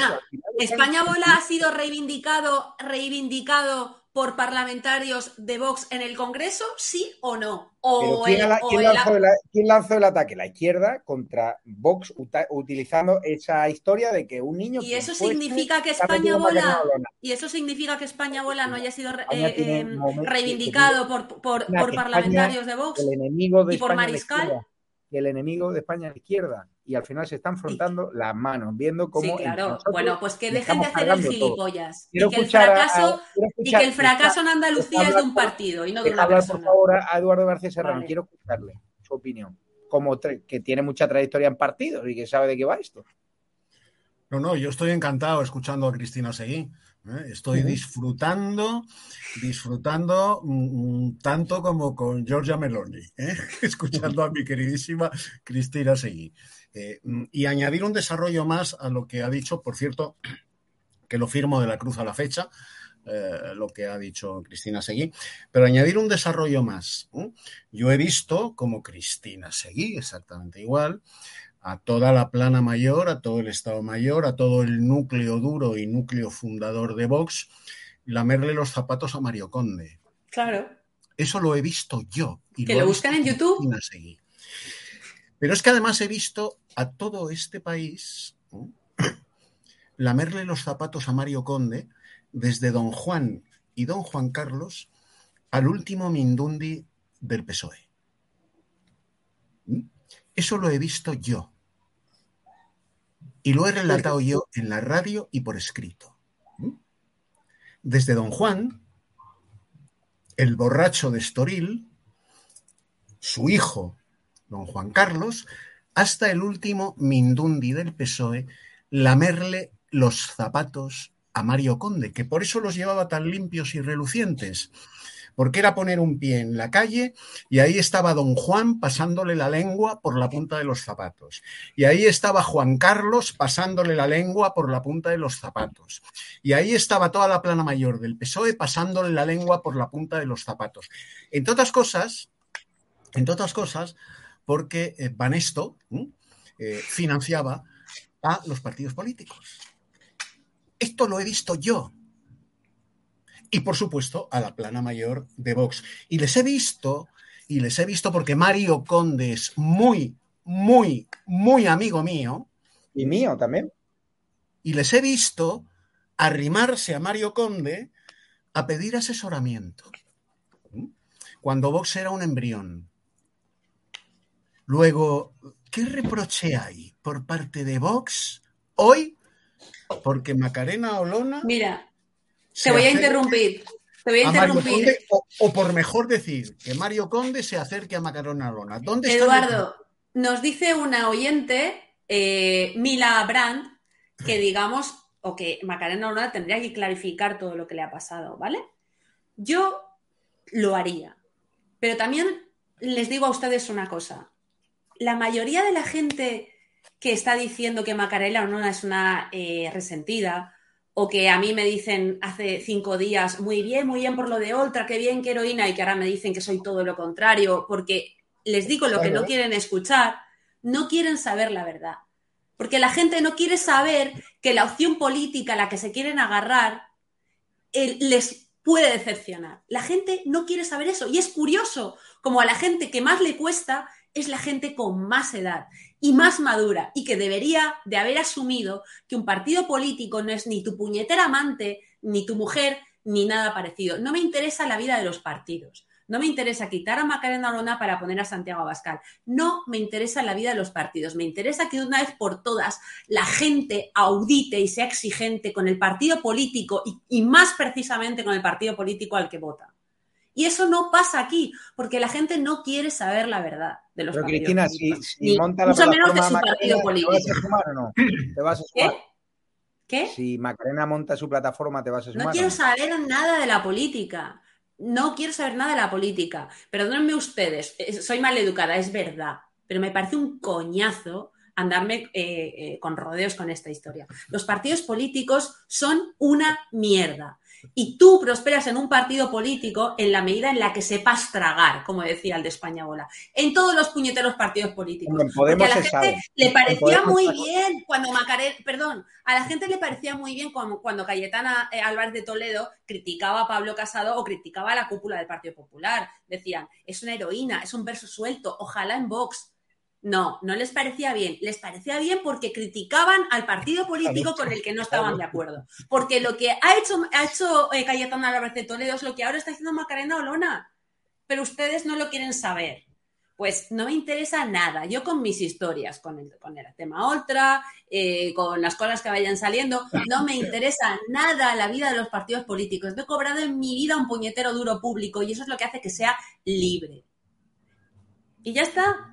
España Bola ha sido reivindicado, reivindicado por parlamentarios de Vox en el Congreso, sí o no? O ¿quién, lanzó el, ataque? La izquierda contra Vox utilizando esa historia de que un niño... Y eso significa que España bola... Y eso significa que España bola no haya sido eh, reivindicado por, por, parlamentarios de Vox enemigo y por Mariscal. Que el enemigo de España es la izquierda y al final se están frontando las manos, viendo cómo. Sí, claro. Bueno, pues que dejen de hacer el gilipollas. Y que el, fracaso, y que el fracaso en Andalucía es de un partido y no de una hablar, por favor, a Eduardo García Serrano. Quiero escucharle su opinión. Como que tiene mucha trayectoria en partidos y que sabe de qué va esto. No, no, yo estoy encantado escuchando a Cristina Seguí. ¿eh? Estoy disfrutando, disfrutando mm, mm, tanto como con Giorgia Meloni, ¿eh? [LAUGHS] escuchando a mi queridísima Cristina Seguí. Eh, mm, y añadir un desarrollo más a lo que ha dicho, por cierto, que lo firmo de la cruz a la fecha, lo que ha dicho Cristina Seguí, pero añadir un desarrollo más. Yo he visto como Cristina Seguí, exactamente igual, a toda la plana mayor, a todo el Estado Mayor, a todo el núcleo duro y núcleo fundador de Vox, lamerle los zapatos a Mario Conde. Claro. Eso lo he visto yo. Y que lo, buscan en YouTube. Pero es que además he visto a todo este país [CLEARS THROAT] lamerle los zapatos a Mario Conde desde don Juan y don Juan Carlos al último Mindundi del PSOE. Eso lo he visto yo. Y lo he relatado yo en la radio y por escrito. Desde don Juan, el borracho de Estoril, su hijo, don Juan Carlos, hasta el último Mindundi del PSOE, lamerle los zapatos a Mario Conde, que por eso los llevaba tan limpios y relucientes porque era poner un pie en la calle y ahí estaba don Juan pasándole la lengua por la punta de los zapatos. Y ahí estaba Juan Carlos pasándole la lengua por la punta de los zapatos. Y ahí estaba toda la plana mayor del PSOE pasándole la lengua por la punta de los zapatos. Entre otras cosas, entre otras cosas, porque eh, Banesto eh, financiaba a los partidos políticos. Esto lo he visto yo y por supuesto a la plana mayor de Vox. Y les he visto, y les he visto porque Mario Conde es muy, muy, muy amigo mío. Y mío también. Y les he visto arrimarse a Mario Conde a pedir asesoramiento. Cuando Vox era un embrión. Luego, ¿qué reproche hay por parte de Vox hoy? Porque Macarena Olona. Mira, te voy a interrumpir. Te voy a interrumpir. o, por mejor decir, que Mario Conde se acerque a Macarena Lona. ¿Dónde Eduardo, nos dice una oyente, eh, Mila Brandt, que digamos, o que Macarena Lona tendría que clarificar todo lo que le ha pasado, ¿vale? Yo lo haría. Pero también les digo a ustedes una cosa. La mayoría de la gente que está diciendo que Macarena Olona es una eh, resentida o que a mí me dicen hace cinco días, muy bien, muy bien por lo de Ultra, qué bien, qué heroína, y que ahora me dicen que soy todo lo contrario, porque les digo lo que no quieren escuchar, no quieren saber la verdad. Porque la gente no quiere saber que la opción política a la que se quieren agarrar les puede decepcionar. La gente no quiere saber eso. Y es curioso, como a la gente que más le cuesta es la gente con más edad y más madura y que debería de haber asumido que un partido político no es ni tu puñetera amante, ni tu mujer, ni nada parecido. No me interesa la vida de los partidos. No me interesa quitar a Macarena Olona para poner a Santiago Abascal. No me interesa la vida de los partidos. Me interesa que de una vez por todas la gente audite y sea exigente con el partido político y más precisamente con el partido político al que vota. Y eso no pasa aquí, porque la gente no quiere saber la verdad de los Pero partidos Cristina, si, monta la mucho menos de su Macarena, partido político. ¿Te vas a sumar o no? [CLEARS THROAT] ¿Te vas a sumar? ¿Qué? ¿Qué? Si Macarena monta su plataforma, ¿te vas a sumar? No quiero saber nada de la política. No quiero saber nada de la política. Perdónenme ustedes, eh, soy maleducada, es verdad. Pero me parece un coñazo andarme eh, eh, con rodeos con esta historia. Los partidos políticos son una mierda. Y tú prosperas en un partido político en la medida en la que sepas tragar, como decía el de España Bola, en todos los puñeteros partidos políticos. Porque a la gente sabe. le parecía muy bien cuando Macarena, perdón, a la gente le parecía muy bien cuando, cuando Cayetana eh, Álvarez de Toledo criticaba a Pablo Casado o criticaba a la cúpula del Partido Popular. Decían, es una heroína, es un verso suelto, ojalá en Vox. No, no les parecía bien. Les parecía bien porque criticaban al partido político con el que no estaban de acuerdo. Porque lo que ha hecho, ha hecho eh, Cayetana Álvarez de Toledo es lo que ahora está haciendo Macarena Olona. Pero ustedes no lo quieren saber. Pues no me interesa nada. Yo con mis historias, con el, con el tema Ultra, eh, con las cosas que vayan saliendo, no me interesa nada la vida de los partidos políticos. No he cobrado en mi vida un puñetero duro público y eso es lo que hace que sea libre. Y ya está.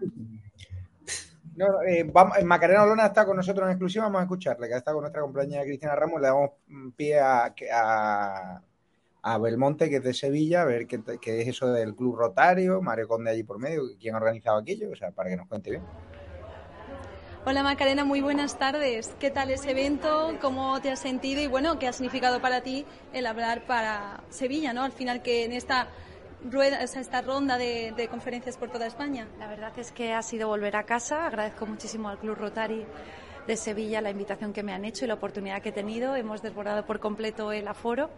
No, eh, vamos- eh, Macarena Olona está con nosotros en exclusiva, vamos a escucharle, que está con nuestra compañera Cristina Ramos, le damos pie a, a, a Belmonte, que es de Sevilla, a ver qué, qué es eso del Club Rotario, Mario Conde allí por medio, quién ha organizado aquello, o sea, para que nos cuente bien. Hola Macarena, muy buenas tardes. ¿Qué tal ese evento? ¿Cómo te has sentido? Y bueno, ¿qué ha significado para ti el hablar para Sevilla, ¿no? Al final que en esta rueda, o sea, esta ronda de, de conferencias por toda España. La verdad es que ha sido volver a casa. Agradezco muchísimo al Club Rotary de Sevilla la invitación que me han hecho y la oportunidad que he tenido. Hemos desbordado por completo el aforo.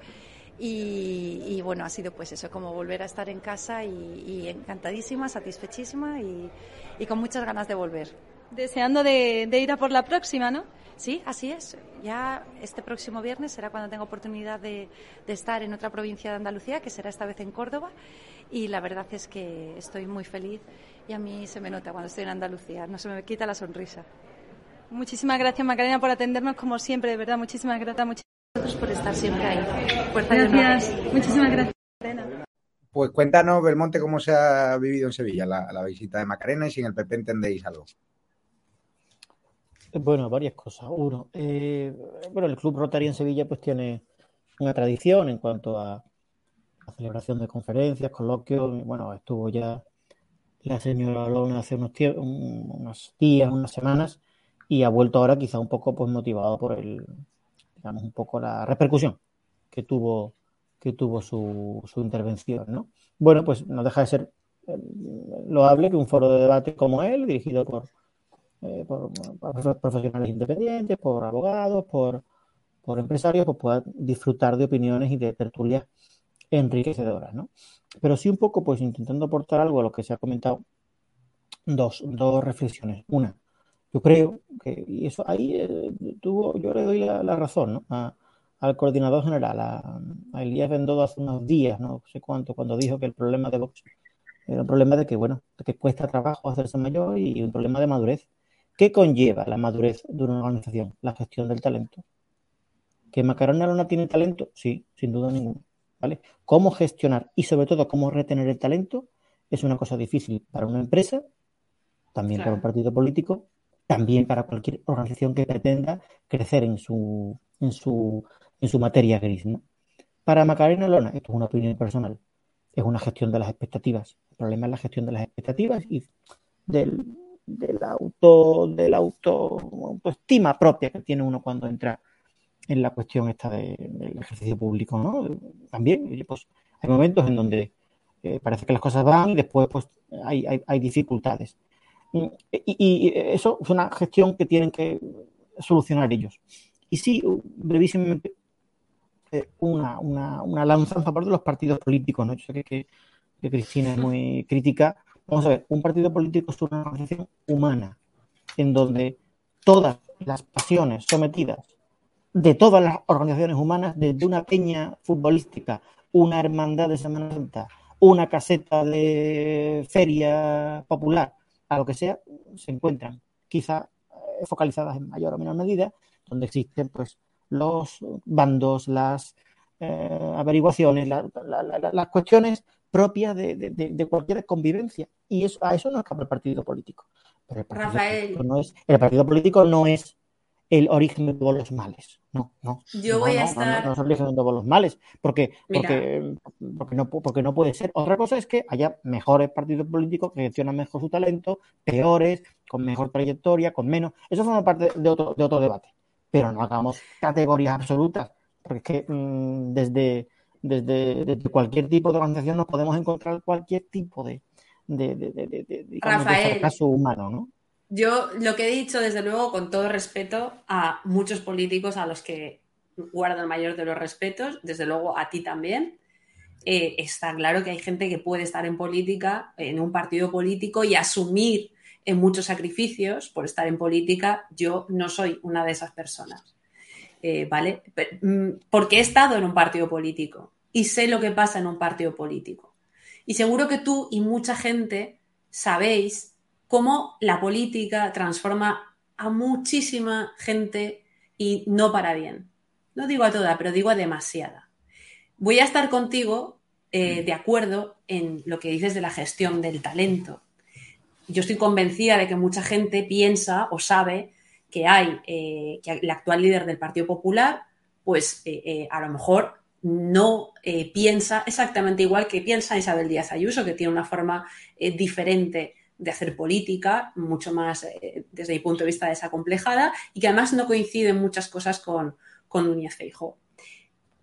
Y, y bueno, ha sido pues eso, como volver a estar en casa y, y encantadísima, satisfechísima y, y con muchas ganas de volver. Deseando de, de ir a por la próxima, ¿no? Sí, así es. Ya este próximo viernes será cuando tenga oportunidad de, de estar en otra provincia de Andalucía, que será esta vez en Córdoba. Y la verdad es que estoy muy feliz y a mí se me nota cuando estoy en Andalucía, no se me quita la sonrisa. Muchísimas gracias Macarena por atendernos como siempre, de verdad. Muchísimas gracias. Muchísimas gracias por estar siempre ahí. Fuerza. Gracias. Muchísimas gracias. Macarena. Pues cuéntanos, Belmonte, cómo se ha vivido en Sevilla la, visita de Macarena y si en el PP entendéis algo. Bueno, varias cosas. Uno, eh, bueno, el Club Rotary en Sevilla pues tiene una tradición en cuanto a la celebración de conferencias, coloquios. Bueno, estuvo ya la señora Lona hace unos, unos días, unas semanas, y ha vuelto ahora quizá un poco pues motivado por el, digamos, un poco la repercusión que tuvo, que tuvo su, su intervención, ¿no? Bueno, pues no deja de ser eh, loable que un foro de debate como él, dirigido por, eh, por, profesionales independientes, por abogados, por, por empresarios, pues pueda disfrutar de opiniones y de tertulias enriquecedoras, ¿no? Pero sí un poco, pues intentando aportar algo a lo que se ha comentado, dos, dos reflexiones. Una, yo creo que, y eso ahí eh, tuvo, yo le doy la, razón, ¿no? al coordinador general, a, Elías Bendodo hace unos días, no sé cuánto, cuando dijo que el problema de Vox era un problema de que, bueno, que cuesta trabajo hacerse mayor y un problema de madurez. ¿Qué conlleva la madurez de una organización? La gestión del talento. ¿Que Macarena no tiene talento? Sí, sin duda ninguna. ¿vale? Cómo gestionar y sobre todo cómo retener el talento es una cosa difícil para una empresa, también para un partido político, también para cualquier organización que pretenda crecer en su, en su, en su materia gris. Para Macarena Lona, esto es una opinión personal, es una gestión de las expectativas. El problema es la gestión de las expectativas y del, del auto, del auto, autoestima propia que tiene uno cuando entra en la cuestión esta del ejercicio público, ¿no? También, pues hay momentos en donde eh, parece que las cosas van y después pues hay, hay, dificultades. Y, y, eso es una gestión que tienen que solucionar ellos. Y sí, brevísimamente, eh, una, una, una, lanza a favor de los partidos políticos, ¿no? Yo sé que, que Cristina es muy crítica. Vamos a ver, un partido político es una organización humana, en donde todas las pasiones sometidas de todas las organizaciones humanas, desde una peña futbolística, una hermandad de Semana Santa, una caseta de feria popular, a lo que sea, se encuentran quizá eh, focalizadas en mayor o menor medida, donde existen pues los bandos, las eh, averiguaciones, las cuestiones propias de, cualquier convivencia. Y eso, a eso no escapa el partido político. Pero Rafael. no es, el partido político no es el origen de todos los males. No, no. Yo voy a estar. No, es el origen de todos los males, porque, porque, porque, no, porque no puede ser. Otra cosa es que haya mejores partidos políticos que gestionan mejor su talento, peores, con mejor trayectoria, con menos. Eso forma parte de otro, de otro debate. Pero no hagamos categorías absolutas, porque es que mm, desde, desde, desde, cualquier tipo de organización nos podemos encontrar cualquier tipo de, de, de, de, digamos, fracaso humano, ¿no? Yo lo que he dicho, desde luego, con todo respeto a muchos políticos a los que guardo el mayor de los respetos, desde luego a ti también. Eh, está claro que hay gente que puede estar en política, en un partido político y asumir en muchos sacrificios por estar en política. Yo no soy una de esas personas. Eh, ¿Vale? Mm, porque he estado en un partido político y sé lo que pasa en un partido político. Y seguro que tú y mucha gente sabéis cómo la política transforma a muchísima gente y no para bien. No digo a toda, pero digo a demasiada. Voy a estar contigo eh, de acuerdo en lo que dices de la gestión del talento. Yo estoy convencida de que mucha gente piensa o sabe que hay, eh, que el actual líder del Partido Popular, pues eh, a lo mejor no piensa exactamente igual que piensa Isabel Díaz Ayuso, que tiene una forma diferente de hacer política, mucho más eh, desde mi punto de vista desacomplejada y que además no coinciden muchas cosas con, con Núñez Feijóo.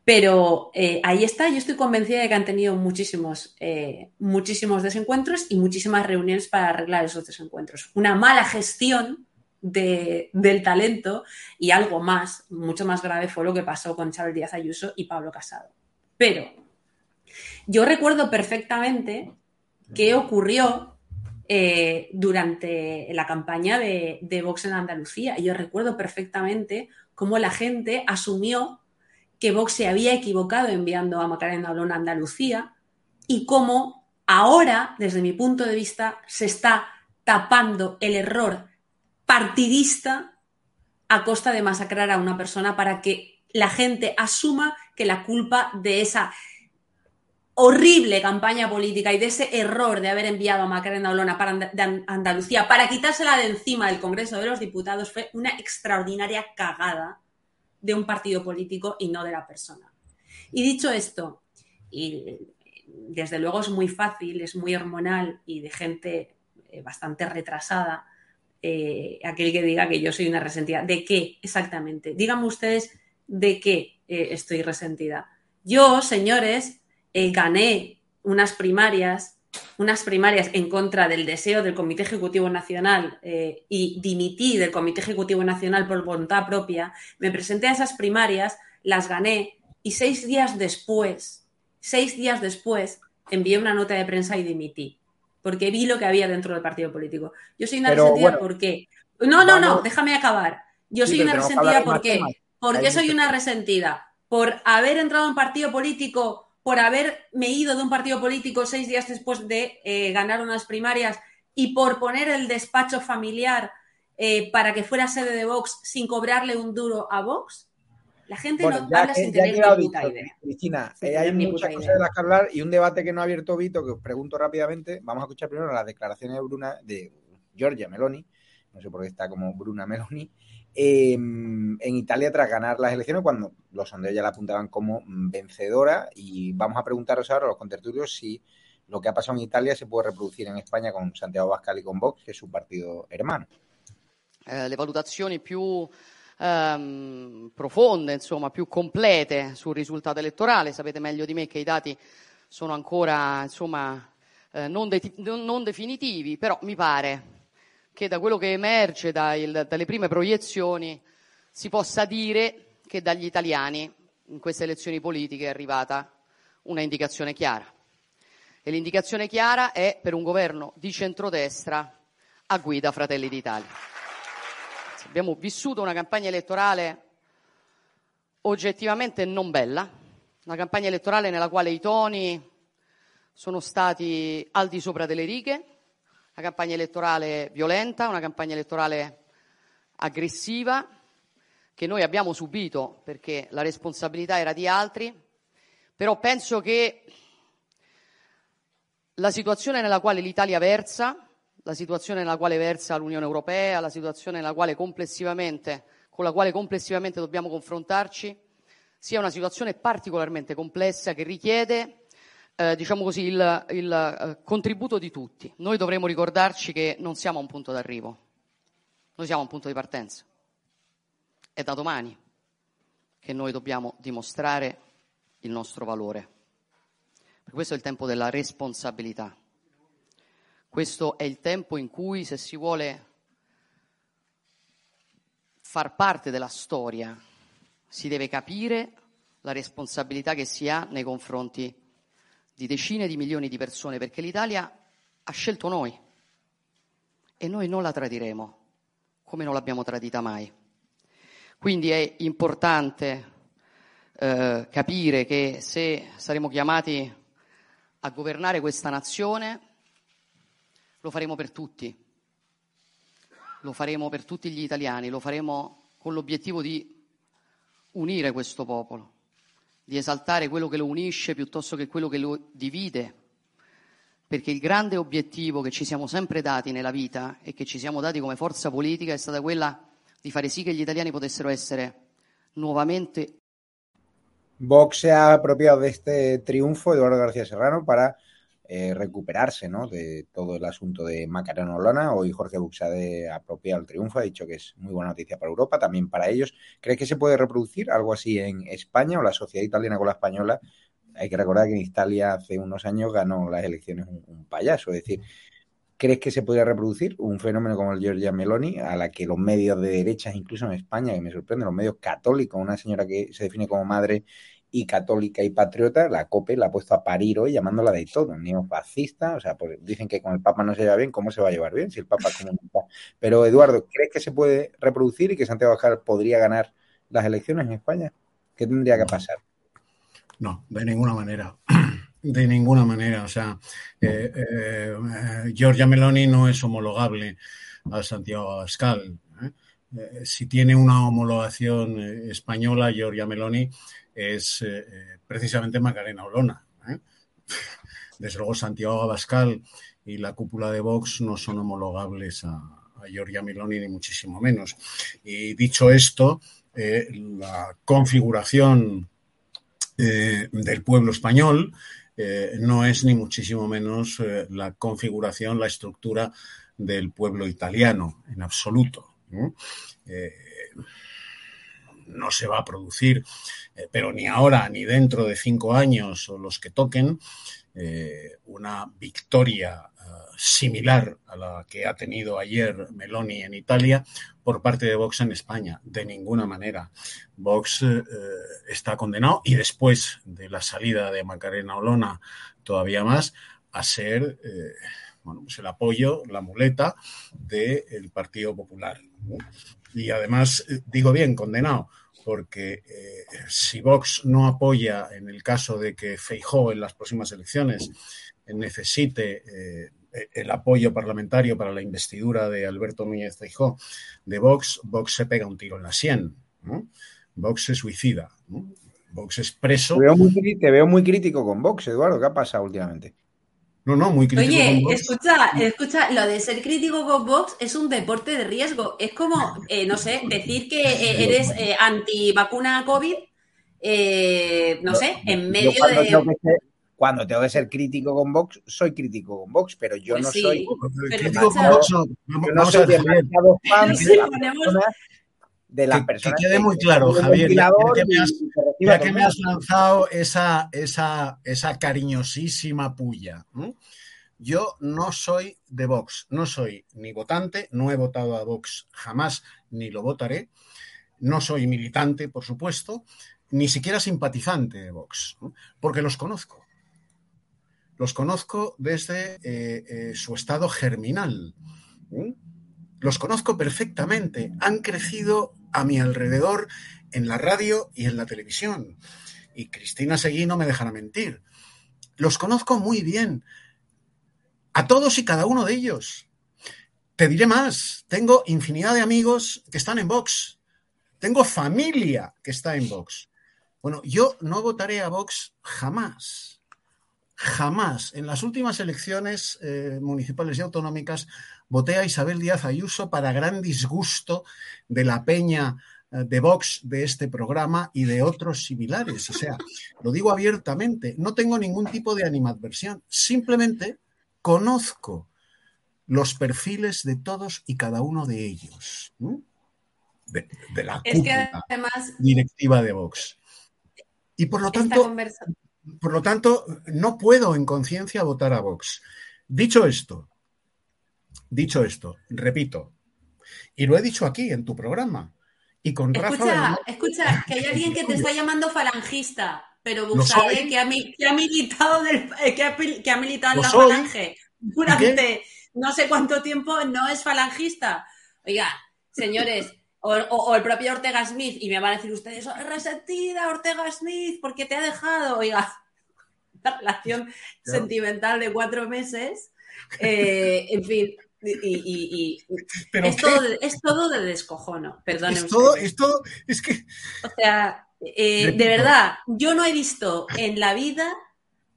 Pero eh, ahí está, yo estoy convencida de que han tenido muchísimos, eh, muchísimos desencuentros y muchísimas reuniones para arreglar esos desencuentros. Una mala gestión del talento y algo más, mucho más grave fue lo que pasó con Chávez Díaz Ayuso y Pablo Casado. Pero yo recuerdo perfectamente qué ocurrió eh, durante la campaña de, Vox en Andalucía. yo recuerdo perfectamente cómo la gente asumió que Vox se había equivocado enviando a Macarena Olona a Andalucía y cómo ahora, desde mi punto de vista, se está tapando el error partidista a costa de masacrar a una persona para que la gente asuma que la culpa de esa horrible campaña política y de ese error de haber enviado a Macarena Olona para Andalucía para quitársela de encima del Congreso de los Diputados fue una extraordinaria cagada de un partido político y no de la persona. Y dicho esto, y desde luego es muy fácil, es muy hormonal y de gente eh, bastante retrasada, eh, aquel que diga que yo soy una resentida. ¿De qué exactamente? Díganme ustedes de qué eh, estoy resentida. Yo, señores, gané unas primarias, unas primarias en contra del deseo del Comité Ejecutivo Nacional y dimití del Comité Ejecutivo Nacional por voluntad propia. Me presenté a esas primarias, las gané y seis días después, seis días después, envié una nota de prensa y dimití, porque vi lo que había dentro del partido político. Yo soy una resentida porque... No, no, no, déjame acabar. Yo soy una resentida porque... ¿Por soy una resentida? Por haber entrado en un partido político, por haberme ido de un partido político seis días después de eh, ganar unas primarias y por poner el despacho familiar eh, para que fuera sede de Vox sin cobrarle un duro a Vox. La gente no habla sin tener ni puta idea. Cristina, eh, hay muchas cosas de las que hablar y un debate que no ha abierto Vito, que os pregunto rápidamente. Vamos a escuchar primero las declaraciones de Bruna, de Giorgia Meloni, no sé por qué está como Bruna Meloni, em, en Italia tras ganar las elecciones, cuando los sondeos ya la apuntaban como vencedora. Y vamos a preguntaros ahora a los contertulios si lo que ha pasado en Italia se puede reproducir en España con Santiago Bascal y con Vox, que es su partido hermano. Eh, le valutazioni più ehm, profonde, insomma, più complete sul risultato elettorale. Sapete meglio di me che i dati sono ancora insomma, eh, non, de- non, definitivi, però mi pare che da quello che emerge dai, dalle prime proiezioni si possa dire che dagli italiani in queste elezioni politiche è arrivata una indicazione chiara. E l'indicazione chiara è per un governo di centrodestra a guida Fratelli d'Italia. Abbiamo vissuto una campagna elettorale oggettivamente non bella, una campagna elettorale nella quale i toni sono stati al di sopra delle righe, una campagna elettorale violenta, una campagna elettorale aggressiva che noi abbiamo subito perché la responsabilità era di altri, però penso che la situazione nella quale l'Italia versa la situazione nella quale versa l'Unione Europea, la situazione quale con la quale complessivamente dobbiamo confrontarci, sia una situazione particolarmente complessa che richiede eh, diciamo così, il, il eh, contributo di tutti. Noi dovremo ricordarci che non siamo a un punto d'arrivo, noi siamo a un punto di partenza. È da domani che noi dobbiamo dimostrare il nostro valore. Per questo è il tempo della responsabilità. Questo è il tempo in cui, se si vuole far parte della storia, si deve capire la responsabilità che si ha nei confronti di decine di milioni di persone, perché l'Italia ha scelto noi e noi non la tradiremo, come non l'abbiamo tradita mai. Quindi è importante eh, capire che se saremo chiamati a governare questa nazione, lo faremo per tutti, lo faremo per tutti gli italiani, lo faremo con l'obiettivo di unire questo popolo, di esaltare quello che lo unisce piuttosto che quello che lo divide, perché il grande obiettivo che ci siamo sempre dati nella vita e che ci siamo dati come forza politica è stata quella di fare sì che gli italiani potessero essere nuovamente. Vox se ha apropiado de este triunfo Eduardo García Serrano para Eh, recuperarse ¿no? de todo el asunto de Macarena Olona. Hoy Jorge Buxade ha apropiado el triunfo, ha dicho que es muy buena noticia para Europa, también para ellos. ¿Crees que se puede reproducir algo así en España o la sociedad italiana con la española? Hay que recordar que en Italia hace unos años ganó las elecciones un, payaso, es decir, ¿Crees que se podría reproducir un fenómeno como el Giorgia Meloni, a la que los medios de derechas, incluso en España, que me sorprende, los medios católicos, una señora que se define como madre y católica y patriota, la COPE la ha puesto a parir hoy llamándola de todo, neofascista, o sea, pues dicen que con el Papa no se lleva bien, ¿cómo se va a llevar bien si el Papa es comunista? Pero Eduardo, ¿crees que se puede reproducir y que Santiago Abascal podría ganar las elecciones en España? ¿Qué tendría que pasar? No, de ninguna manera. [CLEARS THROAT] De ninguna manera. O sea, eh, eh, eh, Giorgia Meloni no es homologable a Santiago Abascal. si tiene una homologación española, Giorgia Meloni, es eh, eh, precisamente Macarena Olona. ¿eh? [LAUGHS] desde luego Santiago Abascal y la cúpula de Vox no son homologables a, a Giorgia Meloni ni muchísimo menos. Y dicho esto, la configuración del pueblo español no es ni muchísimo menos la configuración, la estructura del pueblo italiano, en absoluto. Se va a producir, pero ni ahora ni dentro de cinco años o los que toquen, una victoria similar a la que ha tenido ayer Meloni en Italia por parte de Vox en España. De ninguna manera. Vox eh, está condenado y después de la salida de Macarena Olona todavía más a ser eh, bueno, pues el apoyo, la muleta del Partido Popular. Y además, eh, digo bien, condenado, porque si Vox no apoya en el caso de que Feijó en las próximas elecciones necesite eh, el apoyo parlamentario para la investidura de Alberto Núñez Feijóo de Vox, Vox se pega un tiro en la sien. Vox se suicida. Vox es preso. Te veo, muy, crítico con Vox, Eduardo. ¿Qué ha pasado últimamente? No, no, muy crítico. Oye, escucha, escucha, lo de ser crítico con Vox es un deporte de riesgo. Es como, eh, no sé, decir que eh, eres anti vacuna COVID, no sé, en medio de cuando tengo que ser crítico con Vox, soy crítico con Vox, pero yo pues no soy crítico con Vox. No, no soy demasiado fan de las personas. Que quede muy claro, Javier, ya, que me has, ya que me has lanzado esa, esa, esa cariñosísima puya. Yo no soy de Vox, no soy ni votante, no he votado a Vox jamás, ni lo votaré. No soy militante, por supuesto, ni siquiera simpatizante de Vox, porque los conozco los conozco desde eh, eh, su estado germinal. Los conozco perfectamente. Han crecido a mi alrededor en la radio y en la televisión. Y Cristina Seguí no me dejará mentir. Los conozco muy bien. A todos y cada uno de ellos. Te diré más. Tengo infinidad de amigos que están en Vox. Tengo familia que está en Vox. Bueno, yo no votaré a Vox jamás Jamás. En las últimas elecciones eh, municipales y autonómicas voté a Isabel Díaz Ayuso para gran disgusto de la peña eh, de Vox de este programa y de otros similares. O sea, lo digo abiertamente, no tengo ningún tipo de animadversión, simplemente conozco los perfiles de todos y cada uno de ellos, de, la directiva de Vox. Y por lo tanto, por lo tanto, no puedo en conciencia votar a Vox. Dicho esto, dicho esto, repito, y lo he dicho aquí en tu programa, y con escucha, Escucha, que hay alguien que te está llamando falangista, pero Buxade, que ha, que ha militado, del, eh, que ha, que ha militado en la falange durante no sé cuánto tiempo, no es falangista. Oiga, señores, o, el propio Ortega Smith, y me van a decir ustedes, oh, resentida Ortega Smith, porque te ha dejado, oiga, [LAUGHS] la relación sentimental de cuatro meses, eh, en fin, y, es, todo de, es, todo de, descojono, perdón. Es todo, es todo, es que... O sea, eh, de verdad, yo no he visto en la vida,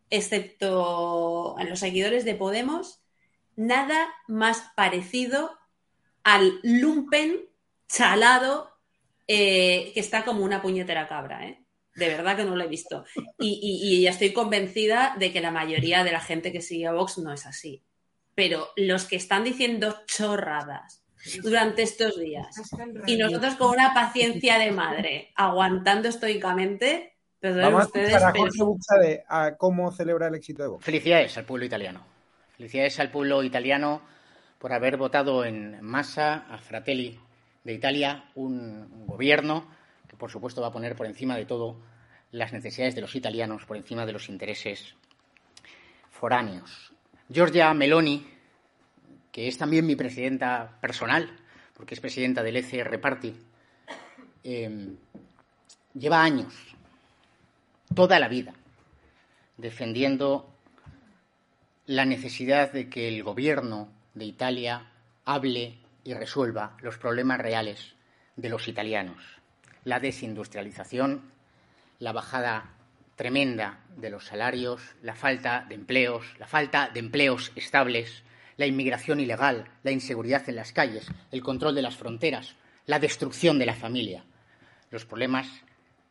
excepto en los seguidores de Podemos, nada más parecido al lumpen chalado eh, que está como una puñetera cabra, ¿eh? De verdad que no lo he visto. Y, ya estoy convencida de que la mayoría de la gente que sigue a Vox no es así. Pero los que están diciendo chorradas durante estos días y nosotros con una paciencia de madre aguantando estoicamente, Vamos ustedes, a Jorge a cómo celebra el éxito de Vox. Felicidades al pueblo italiano. Felicidades al pueblo italiano por haber votado en masa a Fratelli de Italia un gobierno que, por supuesto, va a poner por encima de todo las necesidades de los italianos, por encima de los intereses foráneos. Giorgia Meloni, que es también mi presidenta personal, porque es presidenta del ECR Party, em, lleva años, toda la vida, defendiendo la necesidad de que el gobierno de Italia hable y resuelva los problemas reales de los italianos. La desindustrialización, la bajada tremenda de los salarios, la falta de empleos, la falta de empleos estables, la inmigración ilegal, la inseguridad en las calles, el control de las fronteras, la destrucción de la familia, los problemas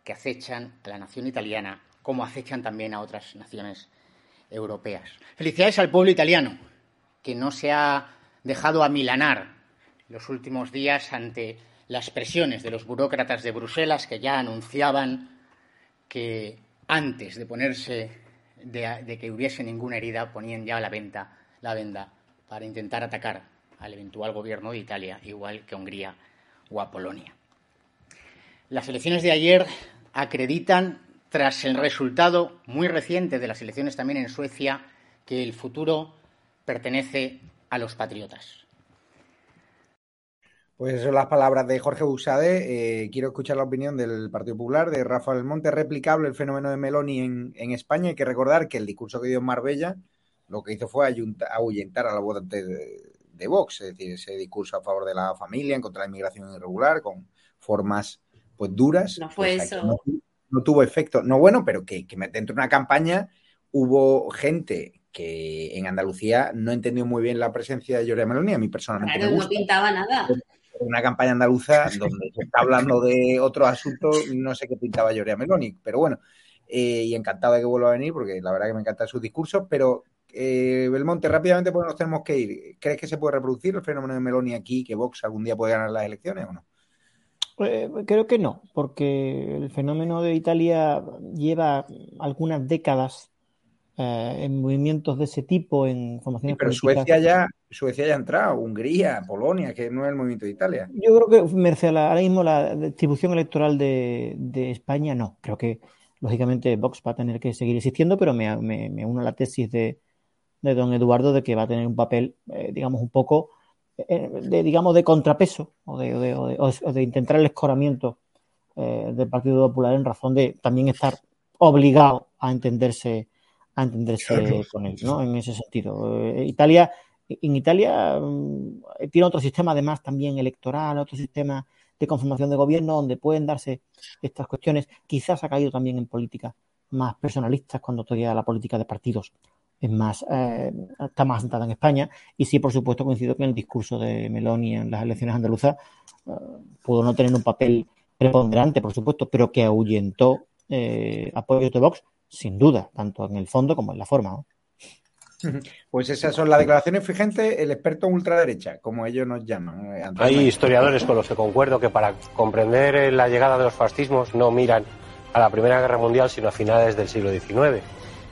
que acechan a la nación italiana como acechan también a otras naciones europeas. Felicidades al pueblo italiano, que no se ha dejado amilanar los últimos días ante las presiones de los burócratas de Bruselas que ya anunciaban que antes de ponerse de, que hubiese ninguna herida ponían ya la venta la venda para intentar atacar al eventual gobierno de Italia, igual que Hungría o a Polonia. Las elecciones de ayer acreditan, tras el resultado muy reciente de las elecciones también en Suecia, que el futuro pertenece a los patriotas. Pues esas son las palabras de Jorge Busade. Eh, quiero escuchar la opinión del Partido Popular, de Rafael Monte. Replicable el fenómeno de Meloni en, en España. Hay que recordar que el discurso que dio en Marbella lo que hizo fue ahuyentar a la voz de, de, Vox, es decir, ese discurso a favor de la familia, en contra de la inmigración irregular, con formas pues duras. No fue pues, eso. No, tuvo efecto. No bueno, pero que, que dentro de una campaña hubo gente que en Andalucía no entendió muy bien la presencia de Giorgia Meloni, a mí personalmente claro, no pintaba nada. Una campaña andaluza donde se está hablando de otro asunto, no sé qué pintaba Giorgia Meloni, pero bueno, eh, y encantado de que vuelva a venir, porque la verdad que me encanta su discurso, pero eh, Belmonte, rápidamente porque nos tenemos que ir. ¿Crees que se puede reproducir el fenómeno de Meloni aquí, que Vox algún día puede ganar las elecciones o no? Eh, creo que no, porque el fenómeno de Italia lleva algunas décadas eh, en movimientos de ese tipo, en formaciones pero Suecia ya, Suecia ya ha entrado, Hungría, Polonia, que no es el movimiento de Italia. Yo creo que, Merced, ahora mismo la distribución electoral de, de, España no. Creo que, lógicamente, Vox va a tener que seguir existiendo, pero me, me uno a la tesis de, de don Eduardo de que va a tener un papel, eh, digamos, un poco eh, de, digamos, de contrapeso o de, intentar el escoramiento eh, del Partido Popular en razón de también estar obligado a entenderse a entenderse con él, ¿no? En ese sentido. Italia, en Italia mm, tiene otro sistema además también electoral, otro sistema de conformación de gobierno donde pueden darse estas cuestiones. Quizás ha caído también en políticas más personalistas cuando todavía la política de partidos es más, eh, está más sentada en España. Y sí, por supuesto, coincido en el discurso de Meloni en las elecciones andaluzas eh, pudo no tener un papel preponderante, por supuesto, pero que ahuyentó eh, apoyo de Vox, sin duda, tanto en el fondo como en la forma. [LAUGHS] Pues esas son las declaraciones, fíjense, el experto ultraderecha, como ellos nos llaman. Eh, Hay historiadores con los que concuerdo que para comprender la llegada de los fascismos no miran a la Primera Guerra Mundial, sino a finales del siglo XIX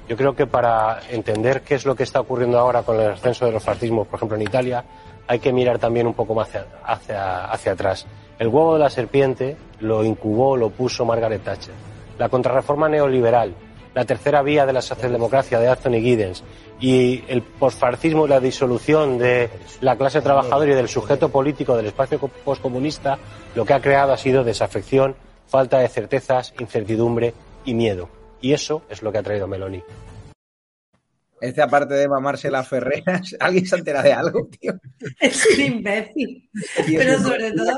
yo creo que para entender qué es lo que está ocurriendo ahora con el ascenso de los fascismos, por ejemplo en Italia, hay que mirar también un poco más hacia, hacia, atrás. El huevo de la serpiente lo incubó, lo puso Margaret Thatcher. La contrarreforma neoliberal, la tercera vía de la socialdemocracia de Anthony Giddens y el posfascismo y la disolución de la clase trabajadora y del sujeto político del espacio postcomunista, lo que ha creado ha sido desafección, falta de certezas, incertidumbre y miedo. Y eso es lo que ha traído Meloni. Este, aparte de mamarse las ferreras, [LAUGHS] ¿alguien se entera de algo, tío? Es un imbécil. Pero sobre todo.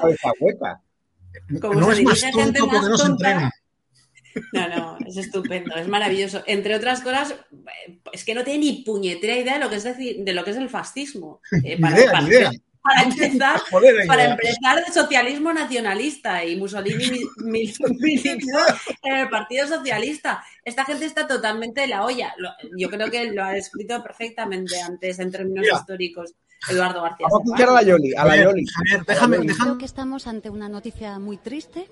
Como no es más tonto porque no se entrena. No, no, es estupendo, es maravilloso. Entre otras cosas, es que no tiene ni puñetera idea de lo que es decir, de lo que es el fascismo. Eh, para, idea, idea para empezar, [LAUGHS] para empezar el socialismo nacionalista y Mussolini militó en el Partido Socialista. Esta gente está totalmente de la olla. Yo creo que lo ha descrito perfectamente antes en términos históricos. Eduardo García. Vamos a escuchar a la Yoli. A la Yoli. déjame, Creo que estamos ante una noticia muy triste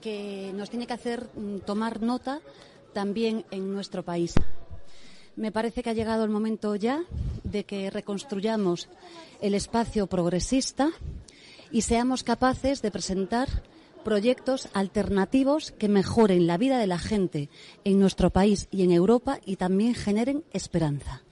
que nos tiene que hacer mm, tomar nota también en nuestro país. Me parece que ha llegado el momento ya de que reconstruyamos el espacio progresista y seamos capaces de presentar proyectos alternativos que mejoren la vida de la gente en nuestro país y en Europa y también generen esperanza.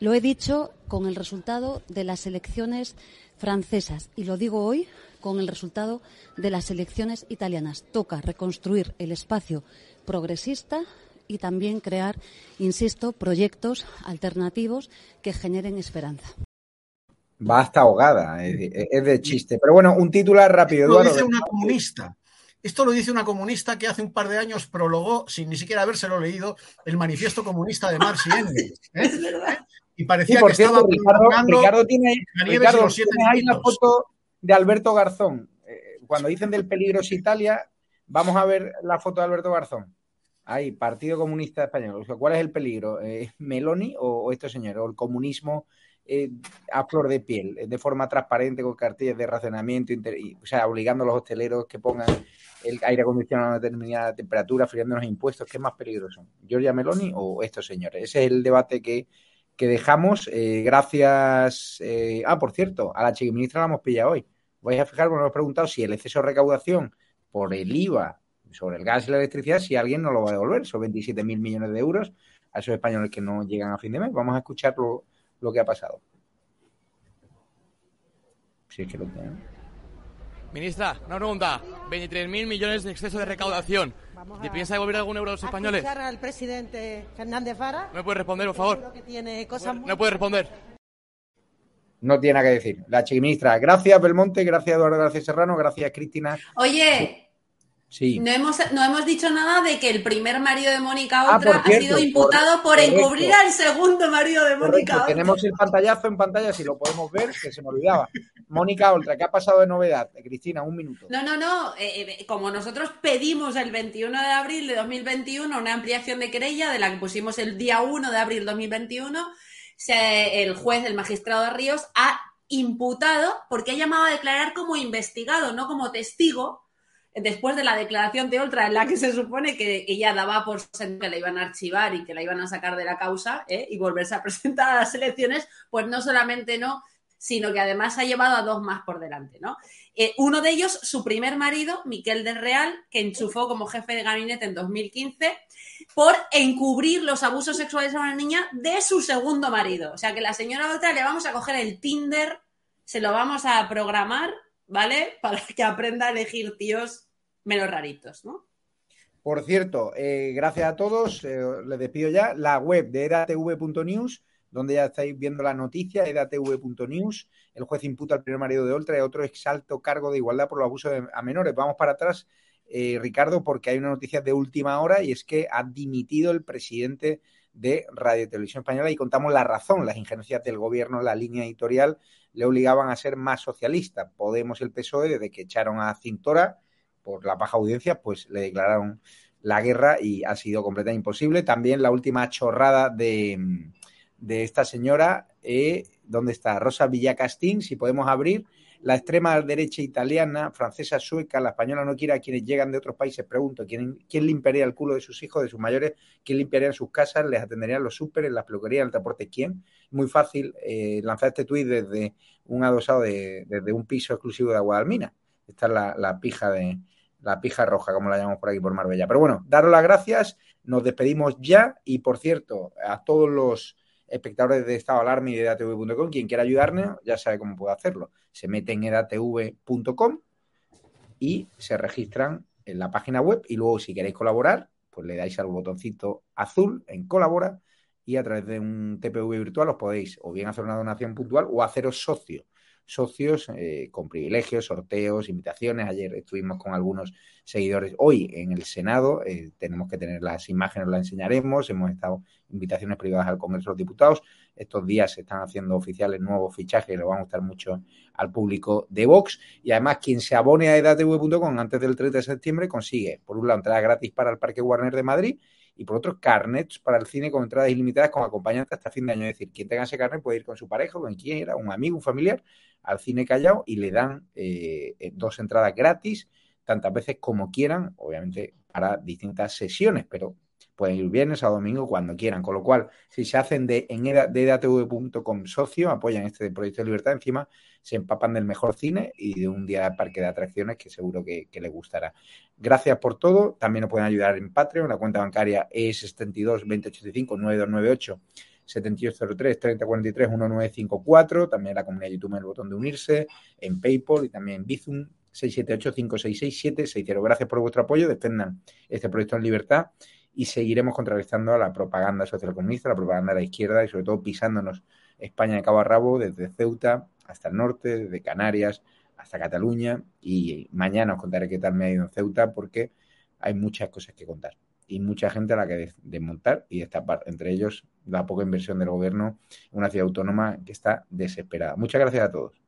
Lo he dicho con el resultado de las elecciones francesas y lo digo hoy con el resultado de las elecciones italianas. Toca reconstruir el espacio progresista y también crear, insisto, proyectos alternativos que generen esperanza. Va hasta ahogada, es de chiste. Pero bueno, un titular rápido, Lo dice una comunista Esto lo dice una comunista que hace un par de años prologó, sin ni siquiera habérselo leído, el manifiesto comunista de Marx y Engels. ¿eh? Y parecía que estaba Ricardo, tiene, Ricardo, ahí la foto de Alberto Garzón. Eh, cuando dicen del peligro Italia, vamos a ver la foto de Alberto Garzón. Ahí, Partido Comunista Español. ¿Cuál es el peligro? Eh, ¿Meloni o, esto, señor? ¿O el comunismo eh, a flor de piel, de forma transparente, con cartillas de racionamiento, o sea, obligando a los hosteleros que pongan el aire acondicionado a una determinada temperatura, friando los impuestos? ¿Qué es más peligroso? ¿Giorgia Meloni o estos señores? Ese es el debate que, dejamos. Eh, gracias. ah, por cierto, a la chiquiministra la hemos pillado hoy. Vais a fijar, bueno, hemos preguntado si el exceso de recaudación por el IVA sobre el gas y la electricidad si alguien no lo va a devolver, son 27 mil millones de euros a esos españoles que no llegan a fin de mes. Vamos a escuchar lo, que ha pasado. Si es que lo tienen. Ministra, una pregunta. 23.000 millones de exceso de recaudación. ¿Y piensa devolver algún euro a los españoles? al presidente Fernández Vara. ¿Me puede responder, por favor? tiene cosas ¿No puede responder? No tiene nada que decir. La chiquiministra. Gracias, Belmonte. Gracias, Eduardo García Serrano. Gracias, Cristina. Oye, no hemos, no hemos dicho nada de que el primer marido de Mónica ah, Oltra ha sido imputado por, encubrir al segundo marido de Mónica Oltra. Tenemos el pantallazo en pantalla, si lo podemos ver, que se me olvidaba. Mónica Oltra, ¿qué ha pasado de novedad? Cristina, un minuto. No, no, no. Eh, eh, como nosotros pedimos el 21 de abril de 2021 una ampliación de querella, de la que pusimos el día 1 de abril de 2021, el juez, el magistrado de Ríos, ha imputado porque ha llamado a declarar como investigado, no como testigo después de la declaración de Oltra en la que se supone que ella daba por que la iban a archivar y que la iban a sacar de la causa ¿eh? y volverse a [LAUGHS] presentar a las elecciones, pues no solamente no, sino que además ha llevado a dos más por delante, ¿no? Eh, uno de ellos, su primer marido, Miquel del Real, que enchufó como jefe de gabinete en 2015 por encubrir los abusos sexuales a una niña de su segundo marido. O sea que la señora Oltra le vamos a coger el Tinder, se lo vamos a programar ¿vale? [LAUGHS] Para que aprenda a elegir tíos menos raritos, ¿no? Por cierto, eh, gracias a todos, eh, les despido ya. La web de edatv.news, donde ya estáis viendo la noticia, edatv.news. El juez imputa al primer marido de Oltra y otro exalto cargo de igualdad por los abusos a menores. Vamos para atrás, eh, Ricardo, porque hay una noticia de última hora y es que ha dimitido el presidente de Radio Televisión Española y contamos la razón, las injerencias del gobierno, la línea editorial le obligaban a ser más socialista. Podemos el PSOE, desde que echaron a Cintora por la baja audiencia, pues le declararon la guerra y ha sido completamente imposible. También la última chorrada de, de esta señora, eh, ¿dónde está? Rosa Villacastín, si podemos abrir la extrema derecha italiana, francesa, sueca, la española no quiere a quienes llegan de otros países. Pregunto, ¿quién, limpiaría el culo de sus hijos, de sus mayores? ¿Quién limpiaría sus casas? ¿Les atendería los súper, las peluquerías, el transporte? ¿Quién? Muy fácil eh, lanzar este tuit desde un adosado, de, desde un piso exclusivo de Aguadalmina. Esta es la, la pija de la pija roja, como la llamamos por aquí por Marbella. Pero bueno, daros las gracias, nos despedimos ya y por cierto, a todos los espectadores de Estado Alarma y de edatv.com. Quien quiera ayudarnos ya sabe cómo puede hacerlo. Se mete en edatv.com y se registran en la página web y luego si queréis colaborar, pues le dais al botoncito azul en colabora y a través de un TPV virtual os podéis o bien hacer una donación puntual o haceros socio socios eh, con privilegios, sorteos, invitaciones. Ayer estuvimos con algunos seguidores. Hoy en el Senado eh, tenemos que tener las imágenes, las enseñaremos. Hemos estado invitaciones privadas al Congreso de los Diputados. Estos días se están haciendo oficiales nuevos fichajes y le van a gustar mucho al público de Vox. Y además, quien se abone a edatv.com antes del 30 de septiembre consigue, por un lado, entrada gratis para el Parque Warner de Madrid y por otro, carnets para el cine con entradas ilimitadas con acompañante hasta fin de año. Es decir, quien tenga ese carnet puede ir con su pareja, con quien quiera, un amigo, un familiar, al cine Callao y le dan eh, eh, dos entradas gratis, tantas veces como quieran, obviamente para distintas sesiones, pero pueden ir viernes o domingo cuando quieran. Con lo cual, si se hacen de, en edatv.com socio, apoyan este proyecto de libertad, encima se empapan del mejor cine y de un día de parque de atracciones que seguro que, les gustará. Gracias por todo. También nos pueden ayudar en Patreon. La cuenta bancaria es 72 2085 9298 7803 3043 1954. También la comunidad de YouTube en el botón de unirse. En PayPal y también en Bizum 678 566 760. Gracias por vuestro apoyo. Defendan este proyecto en libertad y seguiremos contrarrestando a la propaganda socialcomunista, la propaganda de la izquierda y sobre todo pisándonos España de cabo a rabo desde Ceuta hasta el norte, desde Canarias hasta Cataluña y mañana os contaré qué tal me ha ido en Ceuta porque hay muchas cosas que contar y mucha gente a la que desmontar y destapar, entre ellos la poca inversión del gobierno una ciudad autónoma que está desesperada. Muchas gracias a todos.